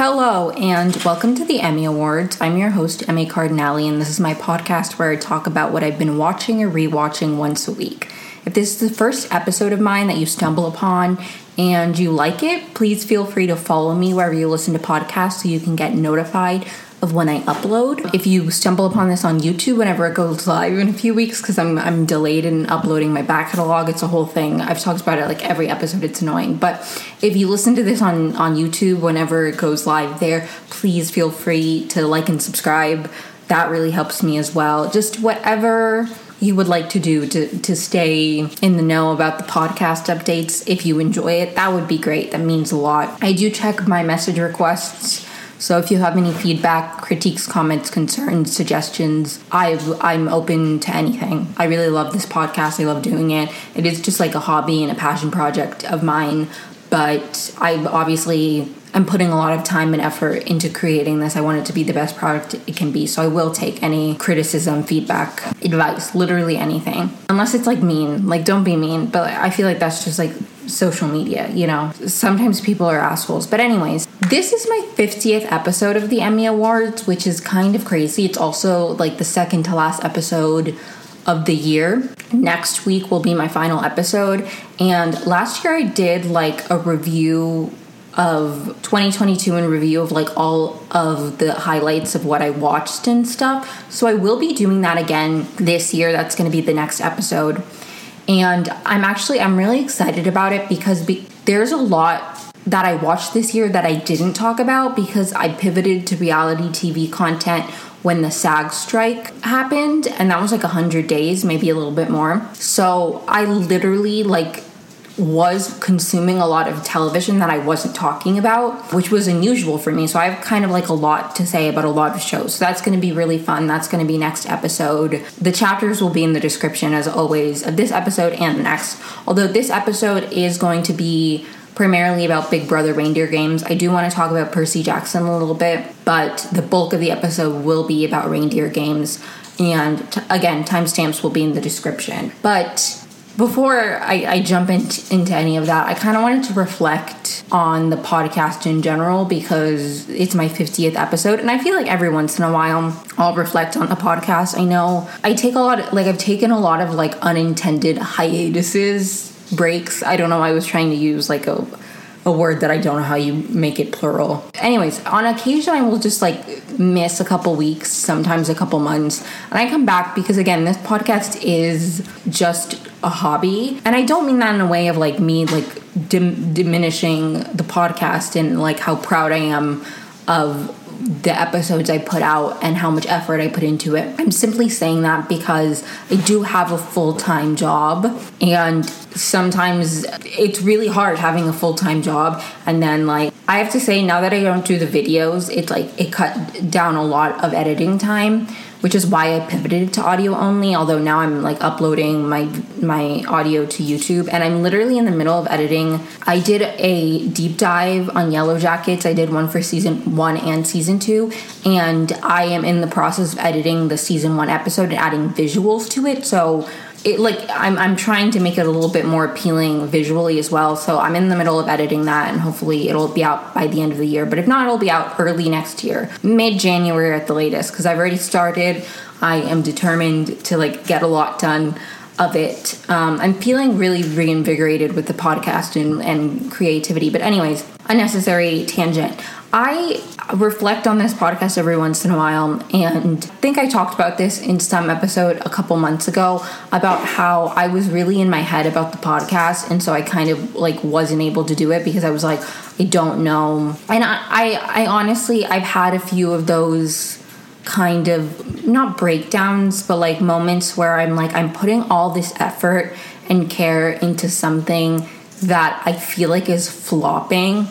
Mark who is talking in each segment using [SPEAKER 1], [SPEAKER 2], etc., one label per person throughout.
[SPEAKER 1] Hello, and welcome to the Emi Awards. I'm your host, Emi Cardinale, and this is my podcast where I talk about what I've been watching or rewatching once a week. If this is the first episode of mine that you stumble upon and you like it, please feel free to follow me wherever you listen to podcasts so you can get notified of when I upload. If you stumble upon this on YouTube whenever it goes live in a few weeks, because I'm, I'm delayed in uploading my back catalog, it's a whole thing. I've talked about it like every episode, it's annoying. But if you listen to this on, on YouTube whenever it goes live there, please feel free to like and subscribe. That really helps me as well. Just whatever you would like to do to, to stay in the know about the podcast updates if you enjoy it, that would be great. That means a lot. I do check my message requests. So if you have any feedback, critiques, comments, concerns, suggestions, i I'm open to anything. I really love this podcast. I love doing it. It is just like a hobby and a passion project of mine. But I obviously I'm putting a lot of time and effort into creating this. I want it to be the best product it can be. So I will take any criticism, feedback, advice, literally anything. Unless it's like mean. Like don't be mean, but I feel like that's just like social media, you know. Sometimes people are assholes. But anyways, this is my 50th episode of the Emi Awards, which is kind of crazy. It's also like the second to last episode of the year. Next week will be my final episode. And last year I did like a review of 2022 and review of like all of the highlights of what I watched and stuff. So I will be doing that again this year. That's going to be the next episode. And I'm actually I'm really excited about it because be- there's a lot that I watched this year that I didn't talk about because I pivoted to reality TV content when the SAG strike happened and that was like 100 days, maybe a little bit more. So I literally like was consuming a lot of television that I wasn't talking about, which was unusual for me. So I have kind of like a lot to say about a lot of shows. So that's going to be really fun. That's going to be next episode. The chapters will be in the description as always of this episode and the next. Although this episode is going to be primarily about Big Brother reindeer games. I do want to talk about Percy Jackson a little bit, but the bulk of the episode will be about reindeer games. And t- again, timestamps will be in the description. But before I, I jump into, into any of that, I kind of wanted to reflect on the podcast in general because it's my 50th episode. And I feel like every once in a while I'll reflect on a podcast. I know I take a lot, of, like, I've taken a lot of like unintended hiatuses, breaks. I don't know, I was trying to use like a a word that I don't know how you make it plural. Anyways, on occasion I will just like miss a couple weeks, sometimes a couple months, and I come back because again, this podcast is just a hobby, and I don't mean that in a way of like me like dim- diminishing the podcast and like how proud I am of the episodes I put out and how much effort I put into it. I'm simply saying that because I do have a full time job, and sometimes it's really hard having a full time job. And then, like, I have to say, now that I don't do the videos, it's like it cut down a lot of editing time which is why I pivoted to audio only. Although now I'm like uploading my my audio to YouTube, and I'm literally in the middle of editing. I did a deep dive on Yellowjackets. I did one for season one and season two, and I am in the process of editing the season one episode and adding visuals to it. So it like I'm I'm trying to make it a little bit more appealing visually as well. So I'm in the middle of editing that and hopefully it'll be out by the end of the year. But if not, it'll be out early next year, mid January at the latest because I've already started. I am determined to like get a lot done of it. Um, I'm feeling really reinvigorated with the podcast and, and creativity. But anyways, unnecessary tangent. I reflect on this podcast every once in a while and I think I talked about this in some episode a couple months ago about how I was really in my head about the podcast and so I kind of like wasn't able to do it because I was like I don't know. And I I, I honestly I've had a few of those kind of not breakdowns but like moments where I'm like I'm putting all this effort and care into something that I feel like is flopping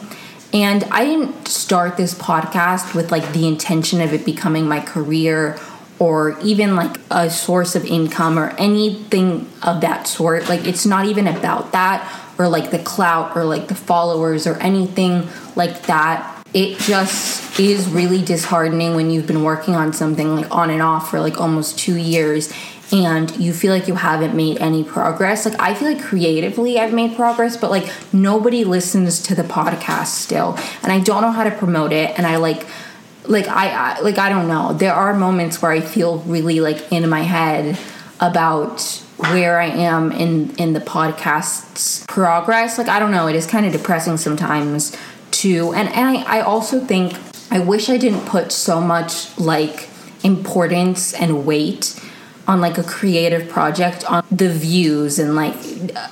[SPEAKER 1] and I didn't start this podcast with like the intention of it becoming my career or even like a source of income or anything of that sort. Like it's not even about that or like the clout or like the followers or anything like that. It just is really disheartening when you've been working on something like on and off for like almost two years and you feel like you haven't made any progress. Like I feel like creatively I've made progress, but like nobody listens to the podcast still. And I don't know how to promote it and I like like I, I like I don't know. There are moments where I feel really like in my head about where I am in in the podcast's progress. Like I don't know, it is kind of depressing sometimes too. And and I, I also think I wish I didn't put so much like importance and weight on like a creative project on the views and like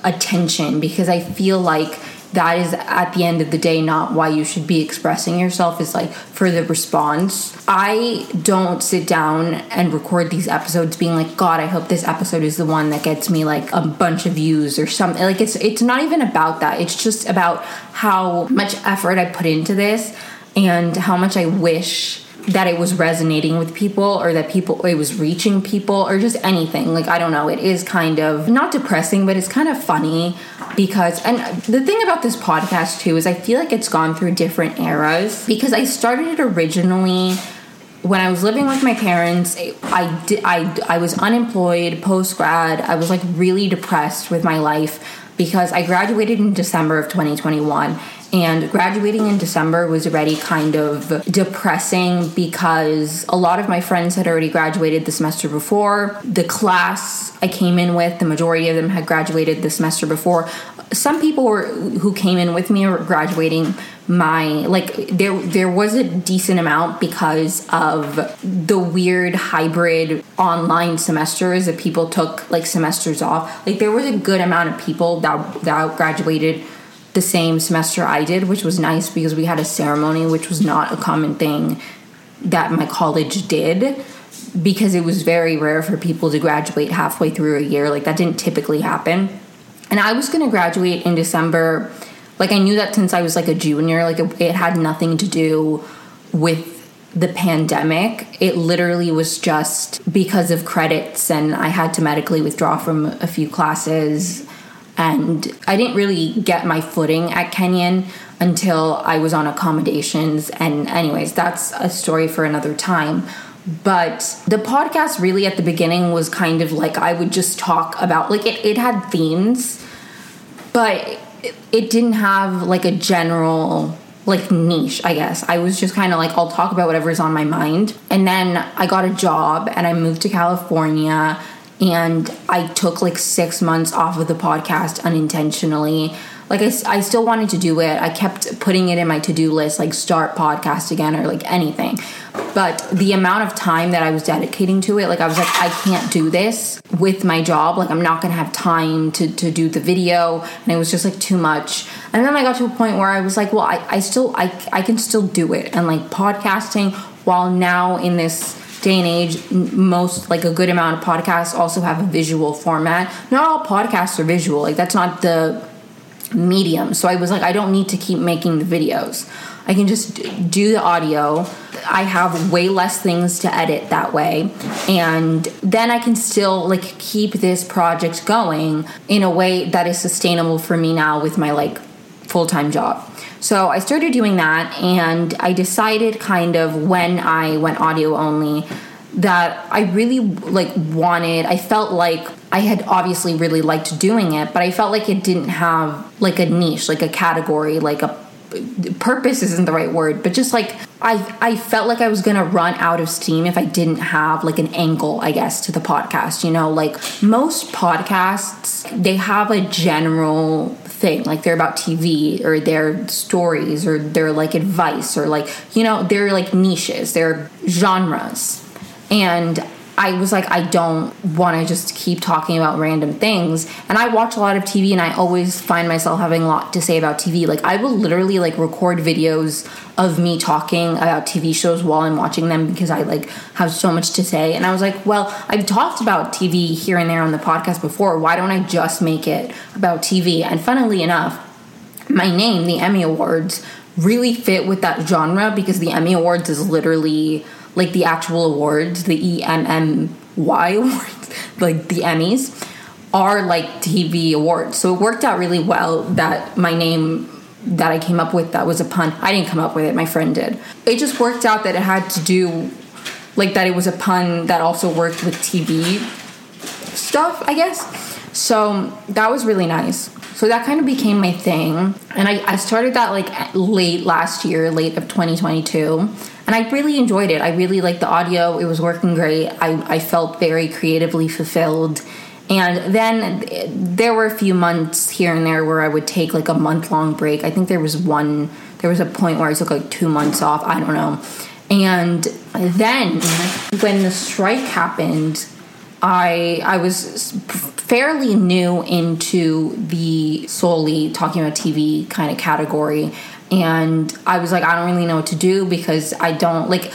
[SPEAKER 1] attention because I feel like that is at the end of the day not why you should be expressing yourself is like for the response. I don't sit down and record these episodes being like god I hope this episode is the one that gets me like a bunch of views or something like it's it's not even about that. It's just about how much effort I put into this and how much I wish that it was resonating with people or that people it was reaching people or just anything. Like i don't know. It is kind of not depressing but it's kind of funny because and the thing about this podcast too is i feel like it's gone through different eras because i started it originally when I was living with my parents, I did, I, I was unemployed post grad. I was like really depressed with my life because I graduated in December of 2021 and graduating in December was already kind of depressing because a lot of my friends had already graduated the semester before. The class I came in with, the majority of them had graduated the semester before. Some people were who came in with me were graduating my like there there was a decent amount because of the weird hybrid online semesters that people took like semesters off like there was a good amount of people that that graduated the same semester I did, which was nice because we had a ceremony, which was not a common thing that my college did because it was very rare for people to graduate halfway through a year. Like that didn't typically happen. And I was going to graduate in December. Like I knew that since I was like a junior, like it, it had nothing to do with the pandemic. It literally was just because of credits and I had to medically withdraw from a few classes and I didn't really get my footing at Kenyon until I was on accommodations. And, anyways, that's a story for another time. But the podcast really at the beginning was kind of like I would just talk about, like, it, it had themes, but it didn't have like a general like niche, I guess. I was just kind of like, I'll talk about whatever's on my mind. And then I got a job and I moved to California and I took like six months off of the podcast unintentionally. Like I, I still wanted to do it. I kept putting it in my to-do list, like start podcast again or like anything. But the amount of time that I was dedicating to it, like I was like, I can't do this with my job. Like I'm not gonna have time to, to do the video. And it was just like too much. And then I got to a point where I was like, well, I, I still I I can still do it. And like podcasting while now in this day and age, most like a good amount of podcasts also have a visual format. Not all podcasts are visual. Like that's not the medium. So I was like, I don't need to keep making the videos. I can just do the audio. I have way less things to edit that way. And then I can still like keep this project going in a way that is sustainable for me now with my like full-time job. So I started doing that and I decided kind of when I went audio only that I really like wanted I felt like I had obviously really liked doing it but I felt like it didn't have like a niche like a category like a purpose isn't the right word but just like I I felt like I was going to run out of steam if I didn't have like an angle I guess to the podcast you know? Like most podcasts they have a general thing like they're about tv or their stories or their like advice or like you know they're like niches they're genres. And I was like, I don't want to just keep talking about random things. And I watch a lot of TV and I always find myself having a lot to say about TV. Like I will literally like record videos of me talking about TV shows while I'm watching them because I like have so much to say. And I was like, well, I've talked about TV here and there on the podcast before. Why don't I just make it about TV? And funnily enough, my name, the Emi Awards, really fit with that genre because the Emmy Awards is literally like the actual awards, the E M M Y awards, like the Emmys, are like TV awards. So it worked out really well that my name that I came up with that was a pun. I didn't come up with it, my friend did. It just worked out that it had to do like that it was a pun that also worked with TV. stuff, I guess. So that was really nice. So that kind of became my thing. And I, I started that like late last year, late of 2022. And I really enjoyed it. I really liked the audio. It was working great. I, I felt very creatively fulfilled. And then there were a few months here and there where I would take like a month long break. I think there was one, there was a point where I took like two months off. I don't know. And then when the strike happened, I I was fairly new into the solely talking about TV kind of category, and I was like, I don't really know what to do because I don't like.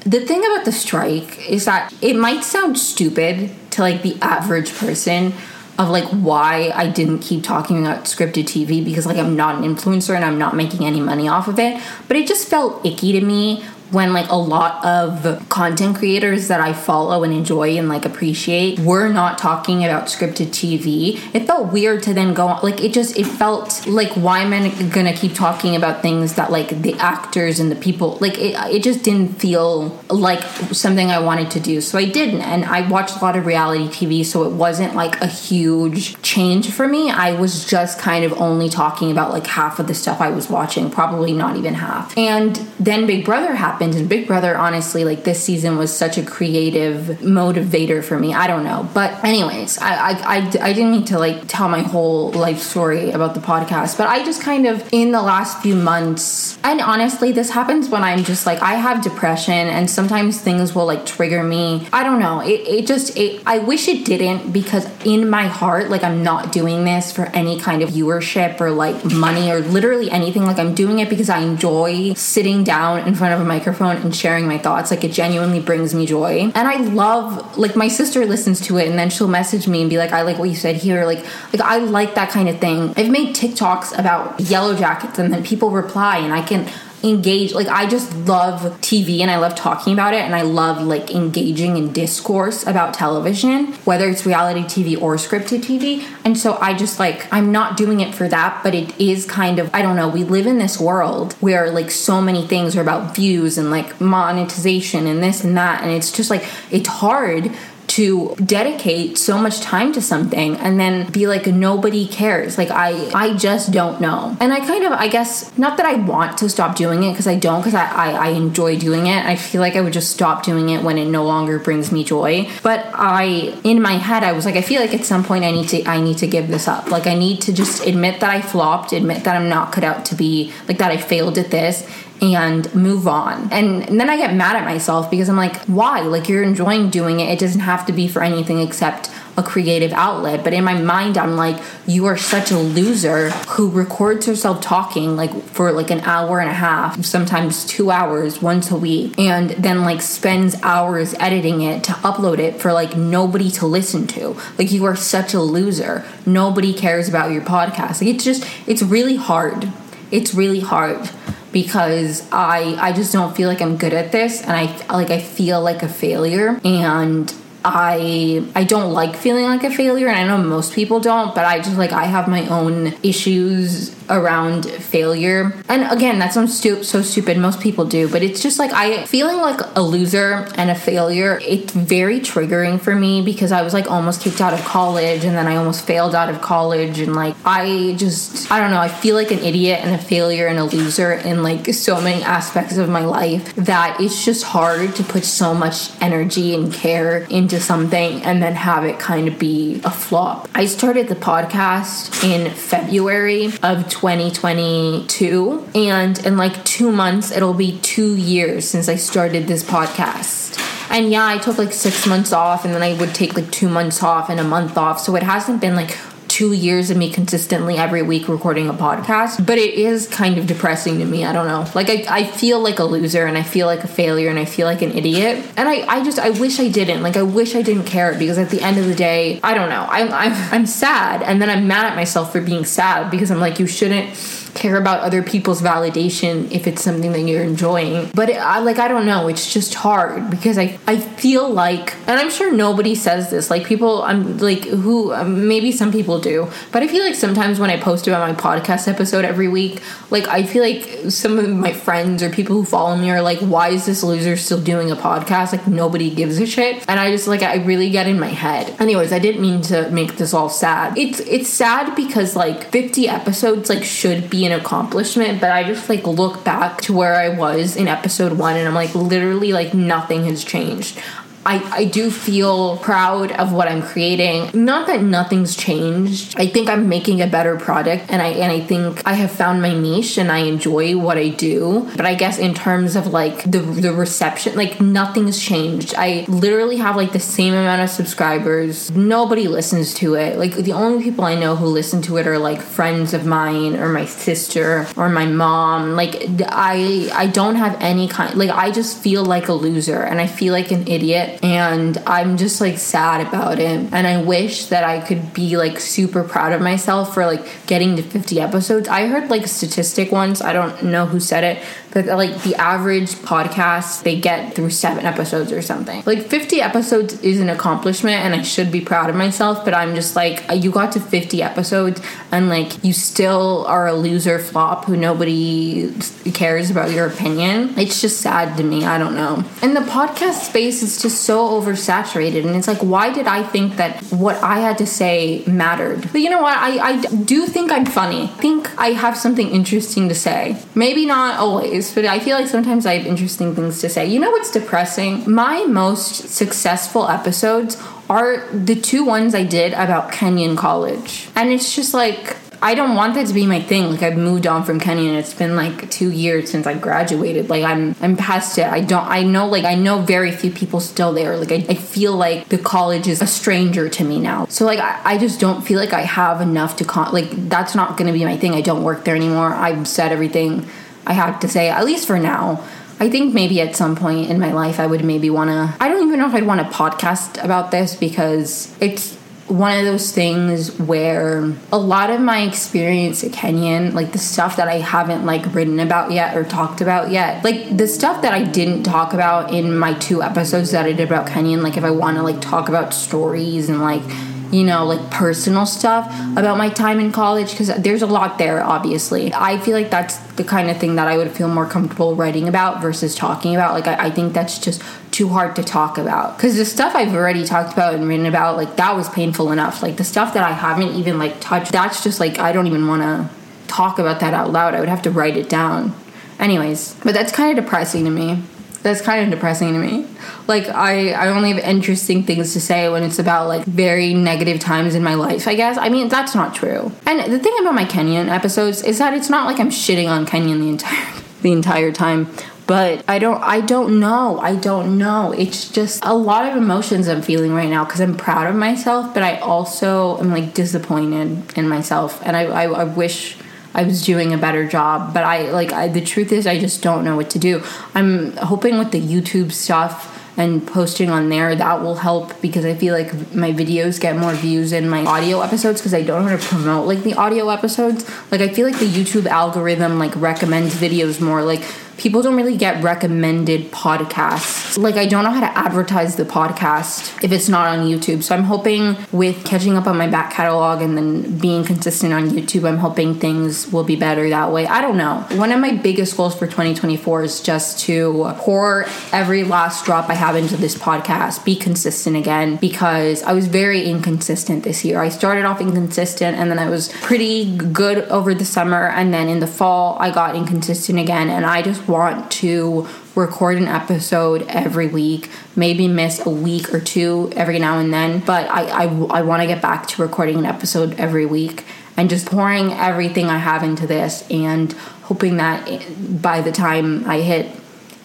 [SPEAKER 1] The thing about the strike is that it might sound stupid to like the average person of like why I didn't keep talking about scripted TV because like I'm not an influencer and I'm not making any money off of it, but it just felt icky to me when like a lot of content creators that I follow and enjoy and like appreciate were not talking about scripted TV, it felt weird to then go on. Like it just it felt like why am I gonna keep talking about things that like the actors and the people like it, it just didn't feel like something I wanted to do. So I didn't, and I watched a lot of reality TV, so it wasn't like a huge change for me. I was just kind of only talking about like half of the stuff I was watching, probably not even half. And then Big Brother happened happened and big brother honestly like this season was such a creative motivator for me. I don't know. But anyways I, I i, I didn't mean to like tell my whole life story about the podcast. But i just kind of in the last few months and honestly this happens when i'm just like i have depression and sometimes things will like trigger me. I don't know. It, it just it, i wish it didn't because in my heart like i'm not doing this for any kind of viewership or like money or literally anything. Like i'm doing it because i enjoy sitting down in front of a microphone microphone and sharing my thoughts. Like it genuinely brings me joy. And I love like my sister listens to it and then she'll message me and be like, I like what you said here. Like like I like that kind of thing. I've made TikToks about Yellowjackets and then people reply and I can engage like i just love tv and i love talking about it and i love like engaging in discourse about television whether it's reality tv or scripted tv and so i just like i'm not doing it for that but it is kind of i don't know we live in this world where like so many things are about views and like monetization and this and that and it's just like it's hard to dedicate so much time to something and then be like nobody cares. Like i i just don't know. And i kind of i guess not that i want to stop doing it because i don't because I, I, I enjoy doing it. I feel like i would just stop doing it when it no longer brings me joy. But i in my head i was like i feel like at some point i need to i need to give this up. Like i need to just admit that i flopped admit that i'm not cut out to be like that i failed at this and move on. And, and, then I get mad at myself because I'm like, why? Like, you're enjoying doing it. It doesn't have to be for anything except a creative outlet. But in my mind, I'm like, you are such a loser who records herself talking like for like an hour and a half, sometimes two hours once a week, and then like spends hours editing it to upload it for like nobody to listen to. Like, you are such a loser. Nobody cares about your podcast. Like, it's just, it's really hard. It's really hard because I I just don't feel like I'm good at this and I like I feel like a failure and I I don't like feeling like a failure and I know most people don't but I just like I have my own issues around failure. And again, that sounds stu- so stupid. Most people do, but it's just like I feeling like a loser and a failure. It's very triggering for me because I was like almost kicked out of college and then I almost failed out of college and like I just I don't know. I feel like an idiot and a failure and a loser in like so many aspects of my life that it's just hard to put so much energy and care into something and then have it kind of be a flop. I started the podcast in February of 2022. And in like two months, it'll be two years since I started this podcast. And yeah, I took like six months off, and then I would take like two months off and a month off. So it hasn't been like two years of me consistently every week recording a podcast, but it is kind of depressing to me. I don't know. Like, I, I feel like a loser and I feel like a failure and I feel like an idiot. And I, I just, I wish I didn't. Like, I wish I didn't care because at the end of the day, I don't know. I'm, I'm, I'm sad and then I'm mad at myself for being sad because I'm like, you shouldn't care about other people's validation if it's something that you're enjoying. But it, I like I don't know, it's just hard because I I feel like and I'm sure nobody says this. Like people I'm like who um, maybe some people do, but I feel like sometimes when I post about my podcast episode every week, like I feel like some of my friends or people who follow me are like why is this loser still doing a podcast? Like nobody gives a shit. And I just like I really get in my head. Anyways, I didn't mean to make this all sad. It's it's sad because like 50 episodes like should be an accomplishment, but I just like look back to where I was in episode 1 and I'm like literally like nothing has changed. I, I do feel proud of what I'm creating. Not that nothing's changed. I think I'm making a better product and I and I think I have found my niche and I enjoy what I do. But I guess in terms of like the the reception, like nothing's changed. I literally have like the same amount of subscribers. Nobody listens to it. Like the only people I know who listen to it are like friends of mine or my sister or my mom. Like I I don't have any kind like I just feel like a loser and I feel like an idiot and I'm just like sad about it. And I wish that I could be like super proud of myself for like getting to 50 episodes. I heard like a statistic once, I don't know who said it, but like the average podcast they get through seven episodes or something. Like 50 episodes is an accomplishment and I should be proud of myself, but I'm just like, uh, you got to 50 episodes and like you still are a loser flop who nobody cares about your opinion. It's just sad to me. I don't know. And the podcast space is just so oversaturated and it's like why did i think that what i had to say mattered but you know what i, I do think i'm funny I think i have something interesting to say maybe not always but i feel like sometimes i have interesting things to say you know what's depressing my most successful episodes are the two ones i did about kenyon college and it's just like I don't want that to be my thing. Like I've moved on from Kenyon. It's been like two years since I graduated. Like I'm I'm past it. I don't I know like I know very few people still there. Like I, I feel like the college is a stranger to me now. So like I, I just don't feel like I have enough to con like that's not gonna be my thing. I don't work there anymore. I've said everything I have to say, at least for now. I think maybe at some point in my life I would maybe want to. I don't even know if I'd want to podcast about this because it's one of those things where a lot of my experience at Kenyon, like the stuff that I haven't like written about yet or talked about yet, like the stuff that I didn't talk about in my two episodes that I did about Kenyon, like if I want to like talk about stories and like you know, like personal stuff about my time in college because there's a lot there, obviously. I feel like that's the kind of thing that I would feel more comfortable writing about versus talking about. Like, I, I think that's just too hard to talk about because the stuff I've already talked about and written about, like, that was painful enough. Like, the stuff that I haven't even, like, touched, that's just like, I don't even want to talk about that out loud. I would have to write it down. Anyways, but that's kind of depressing to me that's kind of depressing to me. Like I, I only have interesting things to say when it's about like very negative times in my life. I guess. I mean, that's not true. And the thing about my Kenyon episodes is that it's not like I'm shitting on Kenyon the entire the entire time. But I don't, I don't know. I don't know. It's just a lot of emotions I'm feeling right now because I'm proud of myself, but I also am like disappointed in myself, and I, I, I wish I was doing a better job. But I like I, the truth is I just don't know what to do. I'm hoping with the YouTube stuff and posting on there that will help because I feel like my videos get more views in my audio episodes because I don't know how to promote like the audio episodes. Like I feel like the YouTube algorithm like recommends videos more like people don't really get recommended podcasts. Like, I don't know how to advertise the podcast if it's not on YouTube. So, I'm hoping with catching up on my back catalog and then being consistent on YouTube, I'm hoping things will be better that way. I don't know. One of my biggest goals for 2024 is just to pour every last drop I have into this podcast, be consistent again, because I was very inconsistent this year. I started off inconsistent and then I was pretty good over the summer, and then in the fall, I got inconsistent again, and I just want to record an episode every week, maybe miss a week or two every now and then, but I, I, I want to get back to recording an episode every week and just pouring everything I have into this and hoping that by the time I hit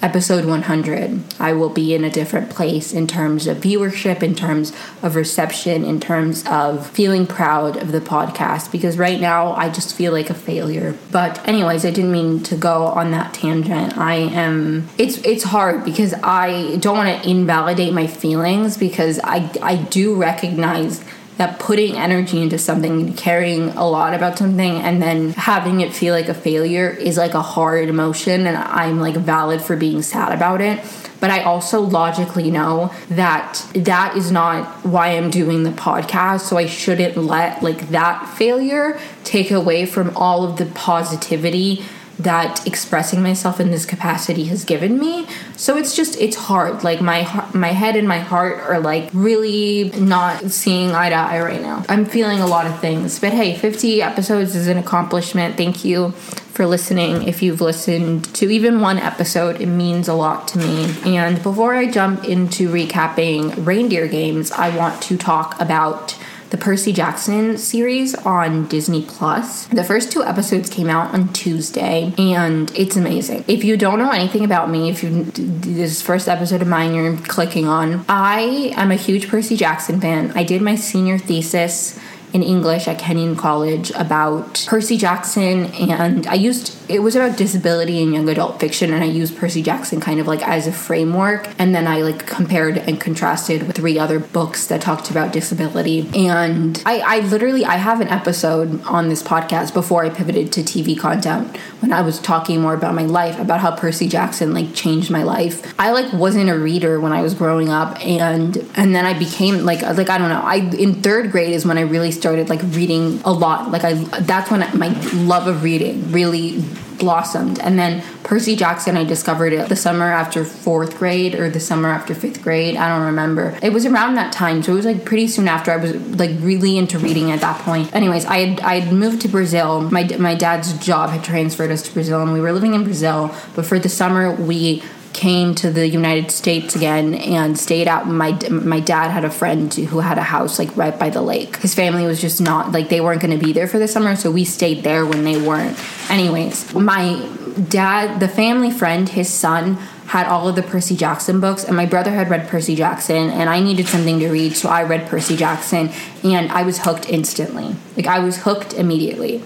[SPEAKER 1] episode 100, I will be in a different place in terms of viewership, in terms of reception, in terms of feeling proud of the podcast because right now I just feel like a failure. But anyways, I didn't mean to go on that tangent. I am it's it's hard because I don't want to invalidate my feelings because I I do recognize that putting energy into something and caring a lot about something and then having it feel like a failure is like a hard emotion and I'm like valid for being sad about it but I also logically know that that is not why I'm doing the podcast. So I shouldn't let like that failure take away from all of the positivity that expressing myself in this capacity has given me. So it's just it's hard. Like my my head and my heart are like really not seeing eye to eye right now. I'm feeling a lot of things. But hey, 50 episodes is an accomplishment. Thank you for listening. If you've listened to even one episode, it means a lot to me. And before I jump into recapping reindeer games, I want to talk about the Percy Jackson series on Disney Plus. The first two episodes came out on Tuesday, and it's amazing. If you don't know anything about me, if you this first episode of mine you're clicking on, I am a huge Percy Jackson fan. I did my senior thesis in English at Kenyon College about Percy Jackson, and I used it was about disability in young adult fiction, and I used Percy Jackson kind of like as a framework, and then I like compared and contrasted with three other books that talked about disability. And I, I literally I have an episode on this podcast before I pivoted to TV content when I was talking more about my life, about how Percy Jackson like changed my life. I like wasn't a reader when I was growing up, and and then I became like like I don't know. I in third grade is when I really started started like reading a lot. Like I, that's when my love of reading really blossomed. And then Percy Jackson, I discovered it the summer after fourth grade or the summer after fifth grade. I don't remember. It was around that time, so it was like pretty soon after I was like really into reading at that point. Anyways, I had I moved to Brazil. My my dad's job had transferred us to Brazil, and we were living in Brazil. But for the summer, we came to the United States again and stayed out. My my dad had a friend who had a house like right by the lake. His family was just not like they weren't going to be there for the summer, so we stayed there when they weren't. Anyways, my dad, the family friend, his son had all of the Percy Jackson books, and my brother had read Percy Jackson, and I needed something to read, so I read Percy Jackson, and I was hooked instantly. Like I was hooked immediately.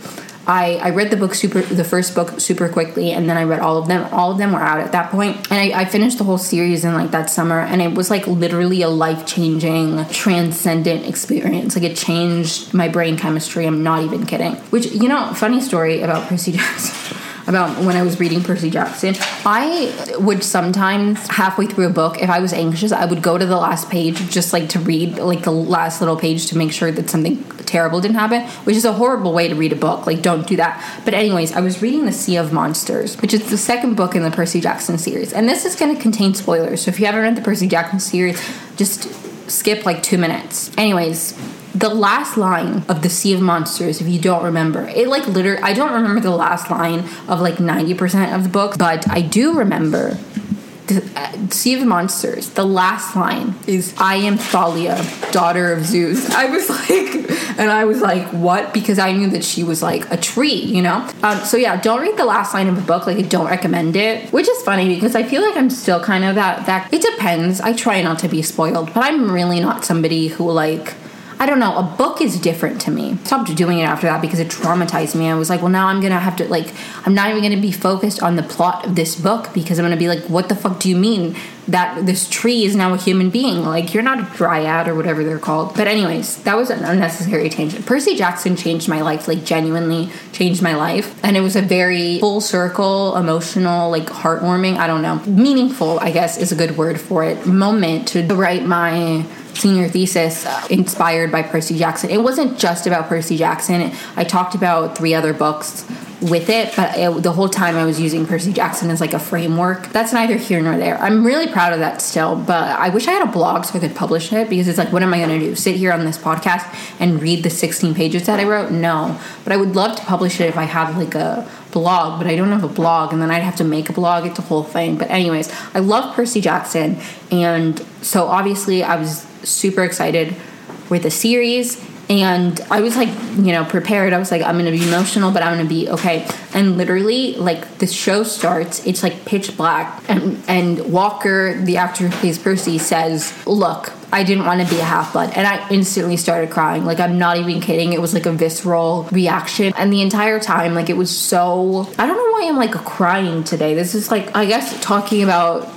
[SPEAKER 1] I, I read the book super the first book super quickly and then I read all of them. All of them were out at that point. And I, I finished the whole series in like that summer and it was like literally a life changing, transcendent experience. Like it changed my brain chemistry. I'm not even kidding. Which, you know, funny story about Percy Jackson about when I was reading Percy Jackson. I would sometimes halfway through a book, if I was anxious, I would go to the last page just like to read like the last little page to make sure that something terrible didn't happen, which is a horrible way to read a book. Like don't do that. But anyways, I was reading The Sea of Monsters, which is the second book in the Percy Jackson series. And this is going to contain spoilers. So if you haven't read the Percy Jackson series, just skip like 2 minutes. Anyways, the last line of the Sea of Monsters, if you don't remember, it like literally, I don't remember the last line of like 90% of the book, but I do remember the uh, Sea of Monsters. The last line is, I am Thalia, daughter of Zeus. I was like, and I was like, what? Because I knew that she was like a tree, you know? Um, so yeah, don't read the last line of a book. Like, I don't recommend it, which is funny because I feel like I'm still kind of that, that, it depends. I try not to be spoiled, but I'm really not somebody who like, I don't know, a book is different to me. Stopped doing it after that because it traumatized me. I was like, well, now I'm gonna have to like, I'm not even gonna be focused on the plot of this book because I'm gonna be like, what the fuck do you mean that this tree is now a human being? Like, you're not a dryad or whatever they're called. But anyways, that was an unnecessary tangent. Percy Jackson changed my life, like genuinely changed my life, and it was a very full circle, emotional, like heartwarming. I don't know, meaningful. I guess is a good word for it. Moment to write my senior thesis uh, inspired by Percy Jackson. It wasn't just about Percy Jackson. I talked about three other books with it, but it, the whole time I was using Percy Jackson as like a framework. That's neither here nor there. I'm really proud of that still, but I wish I had a blog so I could publish it because it's like, what am I going to do? Sit here on this podcast and read the 16 pages that I wrote? No, but I would love to publish it if I had like a blog, but I don't have a blog, and then I'd have to make a blog. It's a whole thing. But anyways, I love Percy Jackson, and so obviously I was super excited with the series and I was like, you know, prepared. I was like, I'm gonna be emotional, but I'm gonna be okay. And literally, like the show starts, it's like pitch black, and and Walker, the actor who plays Percy, says, "Look, I didn't want to be a half blood," and I instantly started crying. Like I'm not even kidding. It was like a visceral reaction, and the entire time, like it was so. I don't know why I'm like crying today. This is like, I guess, talking about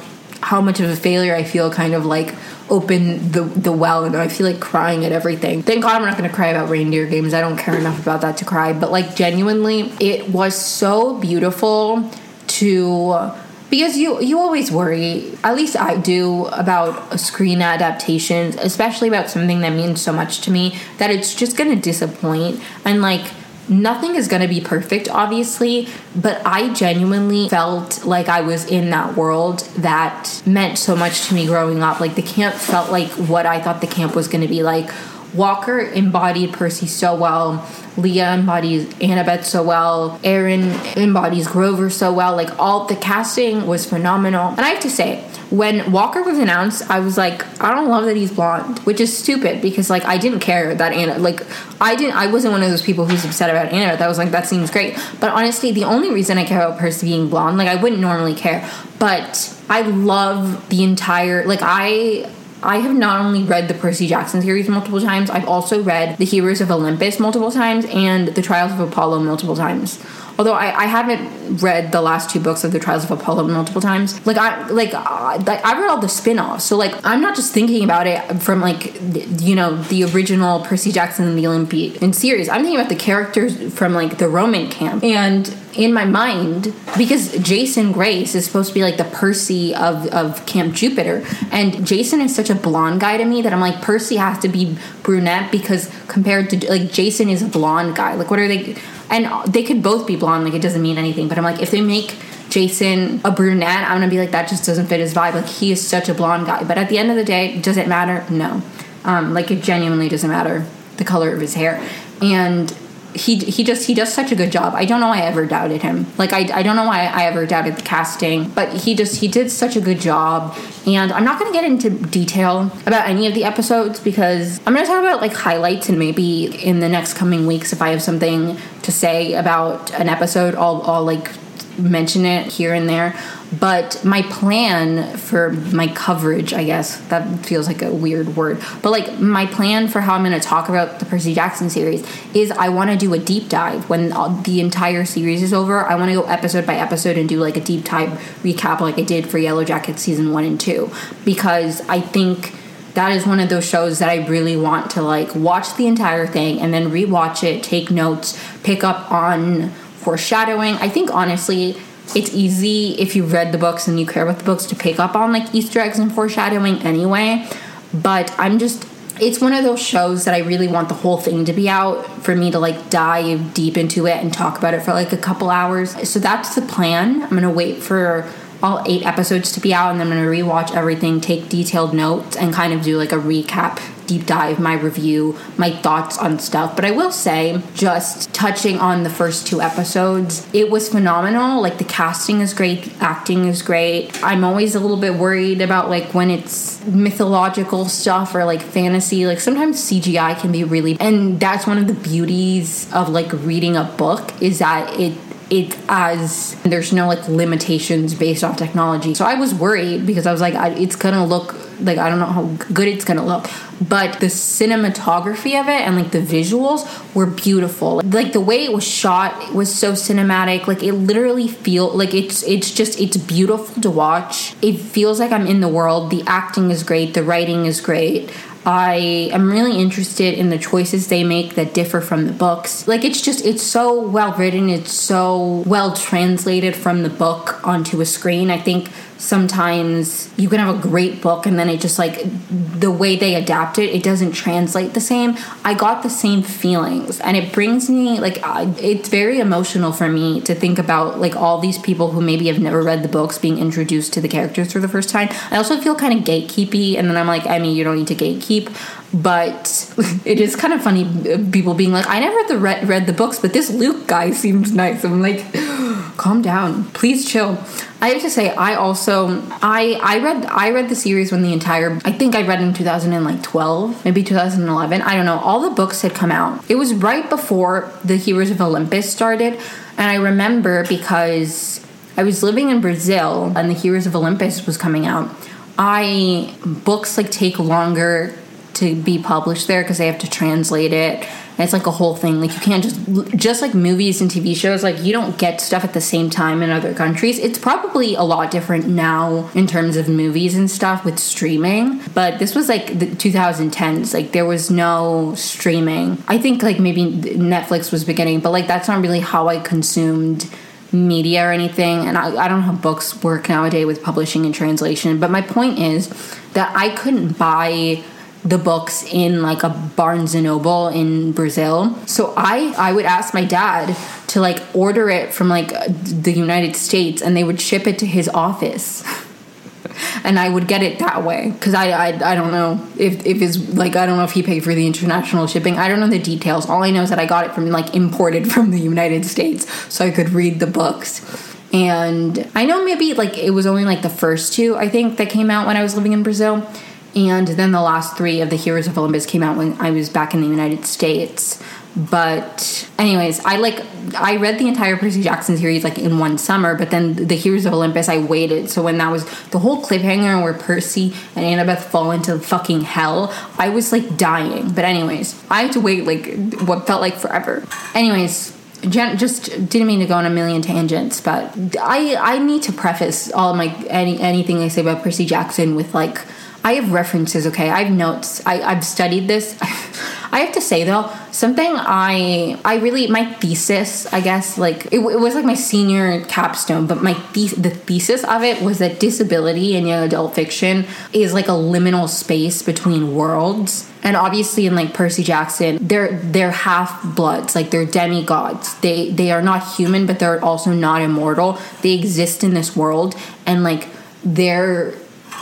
[SPEAKER 1] how much of a failure I feel, kind of like open the the well and I feel like crying at everything. Thank God I'm not gonna cry about reindeer games. I don't care enough about that to cry. But like genuinely, it was so beautiful to because you you always worry at least i do about screen adaptations especially about something that means so much to me that it's just gonna disappoint and like nothing is going to be perfect obviously but i genuinely felt like i was in that world that meant so much to me growing up. Like the camp felt like what i thought the camp was going to be like walker embodied percy so well leah embodies annabeth so well Aryan embodies grover so well like all the casting was phenomenal and i have to say when Walker was announced, I was like, I don't love that he's blonde, which is stupid because like I didn't care that Anna like I didn't I wasn't one of those people who's upset about Anna. That was like that seems great. But honestly, the only reason I care about Percy being blonde, like I wouldn't normally care, but I love the entire like I I have not only read the Percy Jackson series multiple times, I've also read The Heroes of Olympus multiple times and The Trials of Apollo multiple times although I, I haven't read the last two books of the Trials of Apollo multiple times. Like I like uh, like I read all the spin-offs, so like I'm not just thinking about it from like you know the original Percy Jackson and the Olympian series. I'm thinking about the characters from like the Roman camp and in my mind because Jason Grace is supposed to be like the Percy of, of Camp Jupiter. And Jason is such a blonde guy to me that I'm like, Percy has to be brunette because compared to like Jason is a blonde guy. Like, what are they? and they could both be blonde like it doesn't mean anything but i'm like if they make jason a brunette i'm gonna be like that just doesn't fit his vibe like he is such a blonde guy but at the end of the day does it matter no um, like it genuinely doesn't matter the color of his hair and he he just he does such a good job. I don't know why I ever doubted him. Like I, I don't know why I ever doubted the casting, but he just he did such a good job. And I'm not going to get into detail about any of the episodes because I'm going to talk about like highlights and maybe in the next coming weeks if I have something to say about an episode, I'll I'll like mention it here and there. But my plan for my coverage, I guess, that feels like a weird word, but like my plan for how I'm going to talk about the Percy Jackson series is I want to do a deep dive when the entire series is over. I want to go episode by episode and do like a deep dive recap like I did for Yellow Jacket season one and two because I think that is one of those shows that I really want to like watch the entire thing and then rewatch it, take notes, pick up on foreshadowing. I think honestly, it's easy if you read the books and you care about the books to pick up on like Easter eggs and foreshadowing anyway. But I'm just it's one of those shows that I really want the whole thing to be out for me to like dive deep into it and talk about it for like a couple hours. So that's the plan. I'm gonna wait for all eight episodes to be out and then I'm gonna rewatch everything, take detailed notes, and kind of do like a recap deep dive, my review, my thoughts on stuff. But I will say, just touching on the first two episodes, it was phenomenal. Like the casting is great, acting is great. I'm always a little bit worried about like when it's mythological stuff or like fantasy. Like sometimes CGI can be really, and that's one of the beauties of like reading a book is that it it as there's no like limitations based off technology. So I was worried because I was like, I, it's gonna look like I don't know how good it's gonna look, but the cinematography of it and like the visuals were beautiful. Like the way it was shot was so cinematic. Like it literally feel like it's it's just it's beautiful to watch. It feels like I'm in the world. The acting is great. The writing is great. I am really interested in the choices they make that differ from the books. Like it's just it's so well written, it's so well translated from the book onto a screen. I think sometimes you can have a great book and then it just like the way they adapt it it doesn't translate the same. I got the same feelings and it brings me like it's very emotional for me to think about like all these people who maybe have never read the books being introduced to the characters for the first time. I also feel kind of gatekeepy and then i'm like i mean you don't need to gatekeep but it is kind of funny uh, people being like i never read, read the books but this luke guy seems nice. I'm like calm down please chill I have to say, I also I I read I read the series when the entire I think I read in 2012, maybe 2011. I don't know. All the books had come out. It was right before the Heroes of Olympus started, and I remember because I was living in Brazil and the Heroes of Olympus was coming out. I books like take longer to be published there because they have to translate it it's like a whole thing. Like you can't just just like movies and TV shows. Like you don't get stuff at the same time in other countries. It's probably a lot different now in terms of movies and stuff with streaming. But this was like the 2010s. Like there was no streaming. I think like maybe Netflix was beginning, but like that's not really how I consumed media or anything. And I, I don't know how books work nowadays with publishing and translation. But my point is that I couldn't buy the books in like a Barnes and Noble in Brazil. So I I would ask my dad to like order it from like the United States and they would ship it to his office. and I would get it that way because I, I I don't know if if it's like I don't know if he paid for the international shipping. I don't know the details. All I know is that I got it from like imported from the United States, so I could read the books. And I know maybe like it was only like the first two I think that came out when I was living in Brazil, and then the last three of the Heroes of Olympus came out when I was back in the United States. But anyways i like i read the entire percy jackson series like in one summer but then the heroes of olympus i waited. So when that was the whole cliffhanger where percy and annabeth fall into fucking hell i was like dying. But anyways i had to wait like what felt like forever. Anyways Jen, just didn't mean to go on a million tangents, but I I need to preface all my any anything I say about Percy Jackson with like I have references, okay? I have notes. I, I've studied this. I have to say though, something I I really my thesis, I guess, like it, it was like my senior capstone, but my the, the thesis of it was that disability in young adult fiction is like a liminal space between worlds. And obviously in like Percy Jackson, they're they're half bloods, like they're demigods. They they are not human, but they're also not immortal. They exist in this world and like they're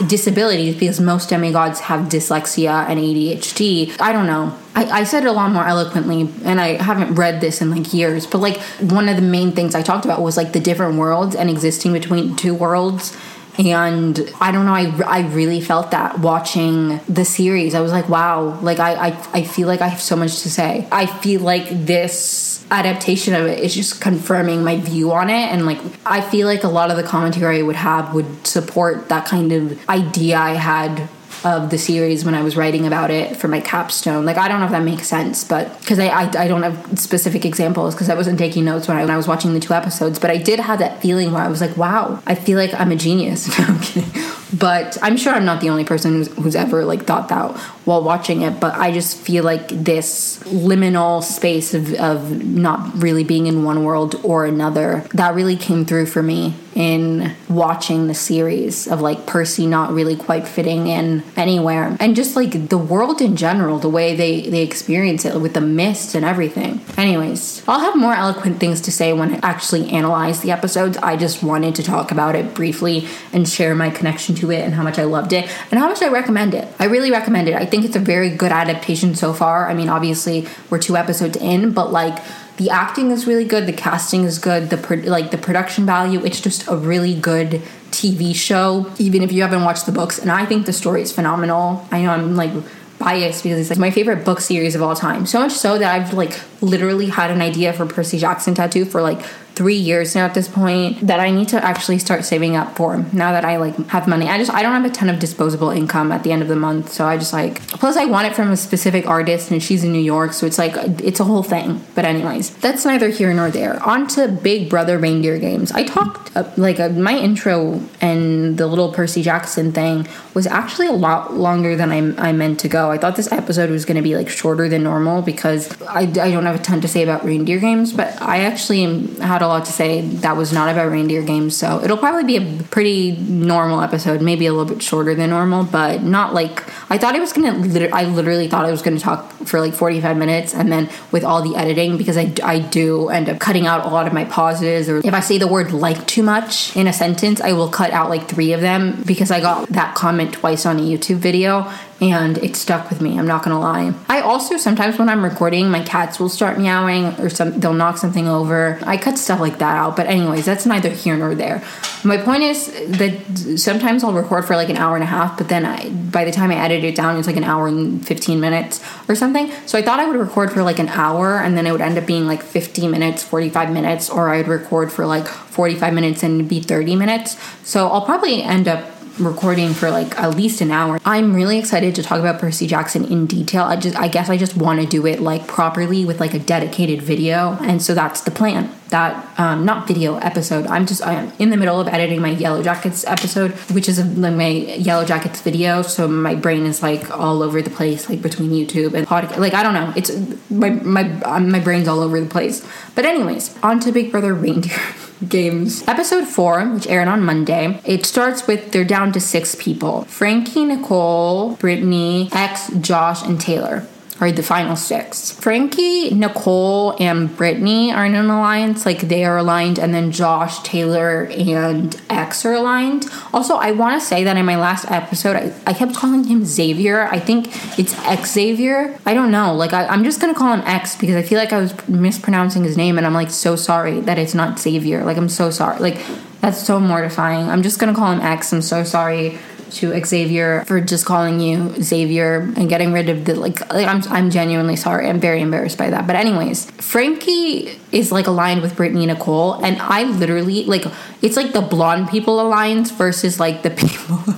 [SPEAKER 1] disabilities because most demigods have dyslexia and ADHD. I don't know. I, I, said it a lot more eloquently, and I haven't read this in like years, but like one of the main things I talked about was like the different worlds and existing between two worlds and i don't know I, I really felt that watching the series i was like wow like I, I i feel like i have so much to say i feel like this adaptation of it is just confirming my view on it and like i feel like a lot of the commentary i would have would support that kind of idea i had of the series when I was writing about it for my capstone. Like I don't know if that makes sense, but because I, I, I don't have specific examples because I wasn't taking notes when I when I was watching the two episodes. But I did have that feeling where I was like, wow, I feel like I'm a genius. I'm kidding. But I'm sure I'm not the only person who's, who's ever like thought that while watching it. But I just feel like this liminal space of, of not really being in one world or another that really came through for me in watching the series of like Percy not really quite fitting in anywhere. And just like the world in general the way they they experience it with the mist and everything. Anyways I'll have more eloquent things to say when I actually analyze the episodes. I just wanted to talk about it briefly and share my connection to it and how much I loved it and how much I recommend it. I really recommend it. I think it's a very good adaptation so far. I mean obviously we're two episodes in but like the acting is really good the casting is good the pro- like the production value it's just a really good tv show even if you haven't watched the books. And i think the story is phenomenal. I know i'm like biased because it's like my favorite book series of all time. So much so that i've like literally had an idea for percy jackson tattoo for like three years now at this point that I need to actually start saving up for now that I like have money. I just I don't have a ton of disposable income at the end of the month, so I just like plus I want it from a specific artist and she's in New York, so it's like it's a whole thing. But anyways, that's neither here nor there. On to Big Brother reindeer games. I talked uh, like uh, my intro and the little Percy Jackson thing was actually a lot longer than I, I meant to go. I thought this episode was going to be like shorter than normal because I, I don't have a ton to say about reindeer games, but I actually had a lot to say that was not about reindeer games, so it'll probably be a pretty normal episode, maybe a little bit shorter than normal, but not like I thought it was gonna. I literally thought I was gonna talk for like forty five minutes, and then with all the editing, because I I do end up cutting out a lot of my pauses, or if I say the word like too much in a sentence, I will cut out like three of them because I got that comment twice on a YouTube video and it stuck with me. I'm not gonna lie. I also sometimes when I'm recording, my cats will start meowing or some they'll knock something over. I cut stuff like that out, but anyways, that's neither here nor there. My point is that sometimes I'll record for like an hour and a half, but then I, by the time I edit it down, it's like an hour and 15 minutes or something. So I thought I would record for like an hour and then it would end up being like 50 minutes, 45 minutes, or I'd record for like 45 minutes and be 30 minutes. So I'll probably end up recording for like at least an hour. I'm really excited to talk about Percy Jackson in detail. I just I guess I just want to do it like properly with like a dedicated video. And so that's the plan. That um, not video episode. I'm just I'm in the middle of editing my Yellowjackets episode, which is like my Yellowjackets video. So my brain is like all over the place, like between YouTube and podcast. Like I don't know. It's my my my brain's all over the place. But anyways, on to Big Brother Reindeer. games. Episode four, which aired on Monday, it starts with they're down to six people Frankie, Nicole, Brittany, X, Josh, and Taylor are the final six. Frankie, Nicole, and Brittany are in an alliance. Like they are aligned, and then Josh, Taylor, and X are aligned. Also, I want to say that in my last episode, I, I kept calling him Xavier. I think it's X Xavier. I don't know. Like I, I'm just gonna call him X because I feel like I was mispronouncing his name, and I'm like so sorry that it's not Xavier. Like I'm so sorry. Like that's so mortifying. I'm just gonna call him X. I'm so sorry to Xavier for just calling you Xavier and getting rid of the like, like I'm I'm genuinely sorry. I'm very embarrassed by that. But anyways, Frankie is like aligned with Brittany Nicole and I literally like it's like the blonde people alliance versus like the people.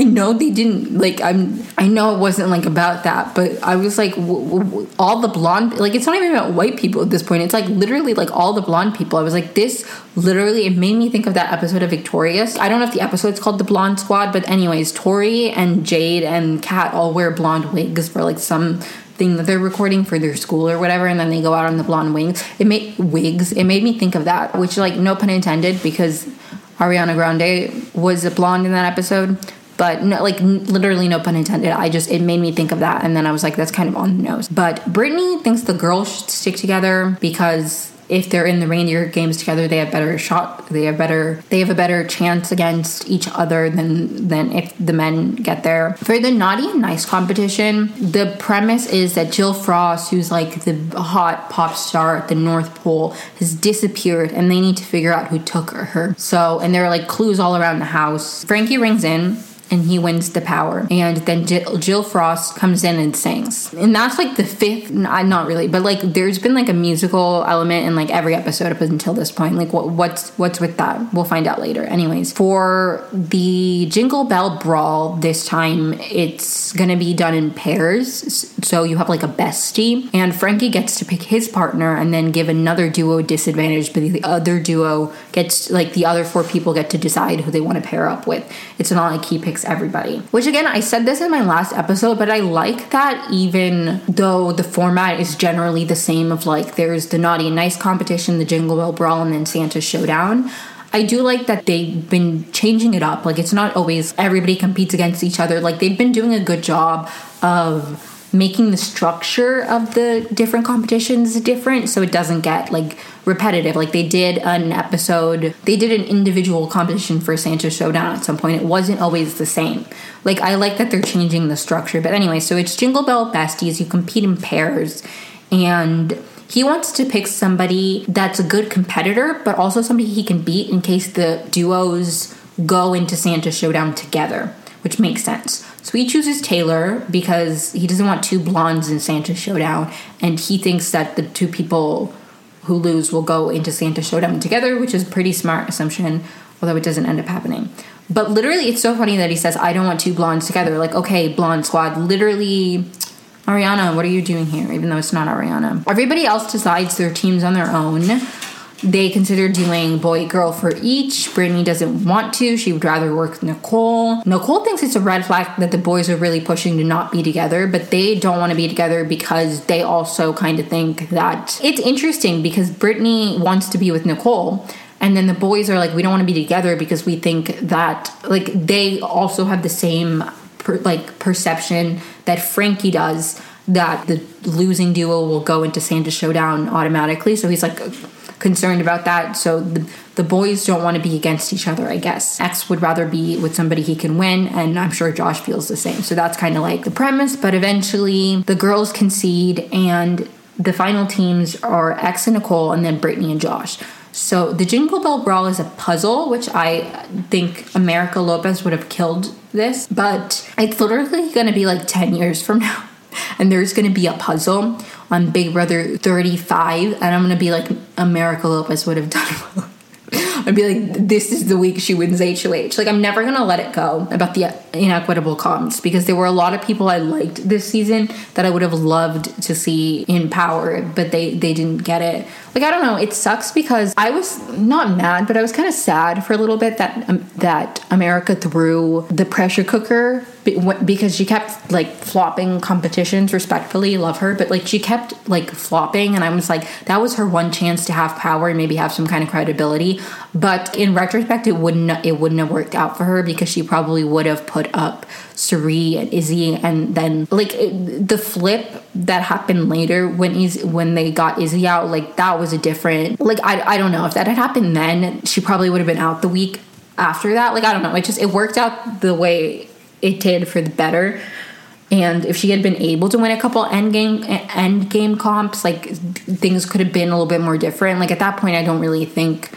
[SPEAKER 1] I know they didn't like. I'm. I know it wasn't like about that, but I was like, w- w- all the blonde. Like it's not even about white people at this point. It's like literally like all the blonde people. I was like, this literally. It made me think of that episode of Victorious. I don't know if the episode's called the Blonde Squad, but anyways, Tori and Jade and Kat all wear blonde wigs for like some thing that they're recording for their school or whatever and then they go out on the blonde wings it made wigs it made me think of that which like no pun intended because ariana grande was a blonde in that episode but no, like literally no pun intended. I just it made me think of that, and then I was like, that's kind of on the nose. But Brittany thinks the girls should stick together because if they're in the reindeer games together they have better shot they have better they have a better chance against each other than than if the men get there for the naughty and nice competition the premise is that jill frost who's like the hot pop star at the north pole has disappeared and they need to figure out who took her so and there are like clues all around the house frankie rings in and he wins the power. And then Jill, Jill, Frost comes in and sings. And that's like the fifth, not really, but like there's been like a musical element in like every episode up until this point. Like what, what's what's with that? We'll find out later. Anyways, for the Jingle Bell Brawl this time, it's gonna be done in pairs. So you have like a bestie, and Frankie gets to pick his partner and then give another duo disadvantage, but the other duo gets like the other four people get to decide who they want to pair up with. It's not like he picks everybody. Which again, I said this in my last episode, but I like that even though the format is generally the same of like there's the naughty and nice competition, the Jingle Bell Brawl, and then Santa Showdown. I do like that they've been changing it up. Like it's not always everybody competes against each other. Like they've been doing a good job of making the structure of the different competitions different so it doesn't get like repetitive. Like they did an episode they did an individual competition for santa showdown at some point. It wasn't always the same. Like i like that they're changing the structure but anyway so it's jingle bell besties you compete in pairs and he wants to pick somebody that's a good competitor but also somebody he can beat in case the duos go into santa showdown together which makes sense so he chooses Taylor because he doesn't want two blondes in Santa Showdown, and he thinks that the two people who lose will go into Santa Showdown together, which is a pretty smart assumption, although it doesn't end up happening. But literally, it's so funny that he says, I don't want two blondes together. Like, okay, blonde squad. Literally, Ariana, what are you doing here? Even though it's not Ariana. Everybody else decides their teams on their own. They consider doing boy girl for each. Brittany doesn't want to. She would rather work with Nicole. Nicole thinks it's a red flag that the boys are really pushing to not be together, but they don't want to be together because they also kind of think that it's interesting because Brittany wants to be with Nicole. And then the boys are like, we don't want to be together because we think that, like, they also have the same, per, like, perception that Frankie does that the losing duo will go into Santa Showdown automatically. So he's like, concerned about that. So the, the boys don't want to be against each other, I guess. X would rather be with somebody he can win, and I'm sure Josh feels the same. So that's kind of like the premise, but eventually the girls concede, and the final teams are X and Nicole, and then Brittany and Josh. So the Jingle Bell Brawl is a puzzle, which I think America Lopez would have killed this, but it's literally going to be like 10 years from now. And there's going to be a puzzle on Big Brother 35, and I'm gonna be like America Lopez would have done. I'd be like, this is the week she wins HOH. Like, I'm never gonna let it go about the inequitable comps because there were a lot of people I liked this season that I would have loved to see in power, but they they didn't get it. Like, I don't know. It sucks because I was not mad, but I was kind of sad for a little bit that um, that America threw the pressure cooker because she kept like flopping competitions respectfully love her but like she kept like flopping and i was like that was her one chance to have power and maybe have some kind of credibility. But in retrospect it wouldn't it wouldn't have worked out for her because she probably would have put up Cirie and Izzy and then like it, the flip that happened later when Izzy, when they got Izzy out like that was a different like I, I don't know. If that had happened then she probably would have been out the week after that. Like I don't know. It just it worked out the way it did for the better. And if she had been able to win a couple end game end game comps, like things could have been a little bit more different. Like at that point, I don't really think.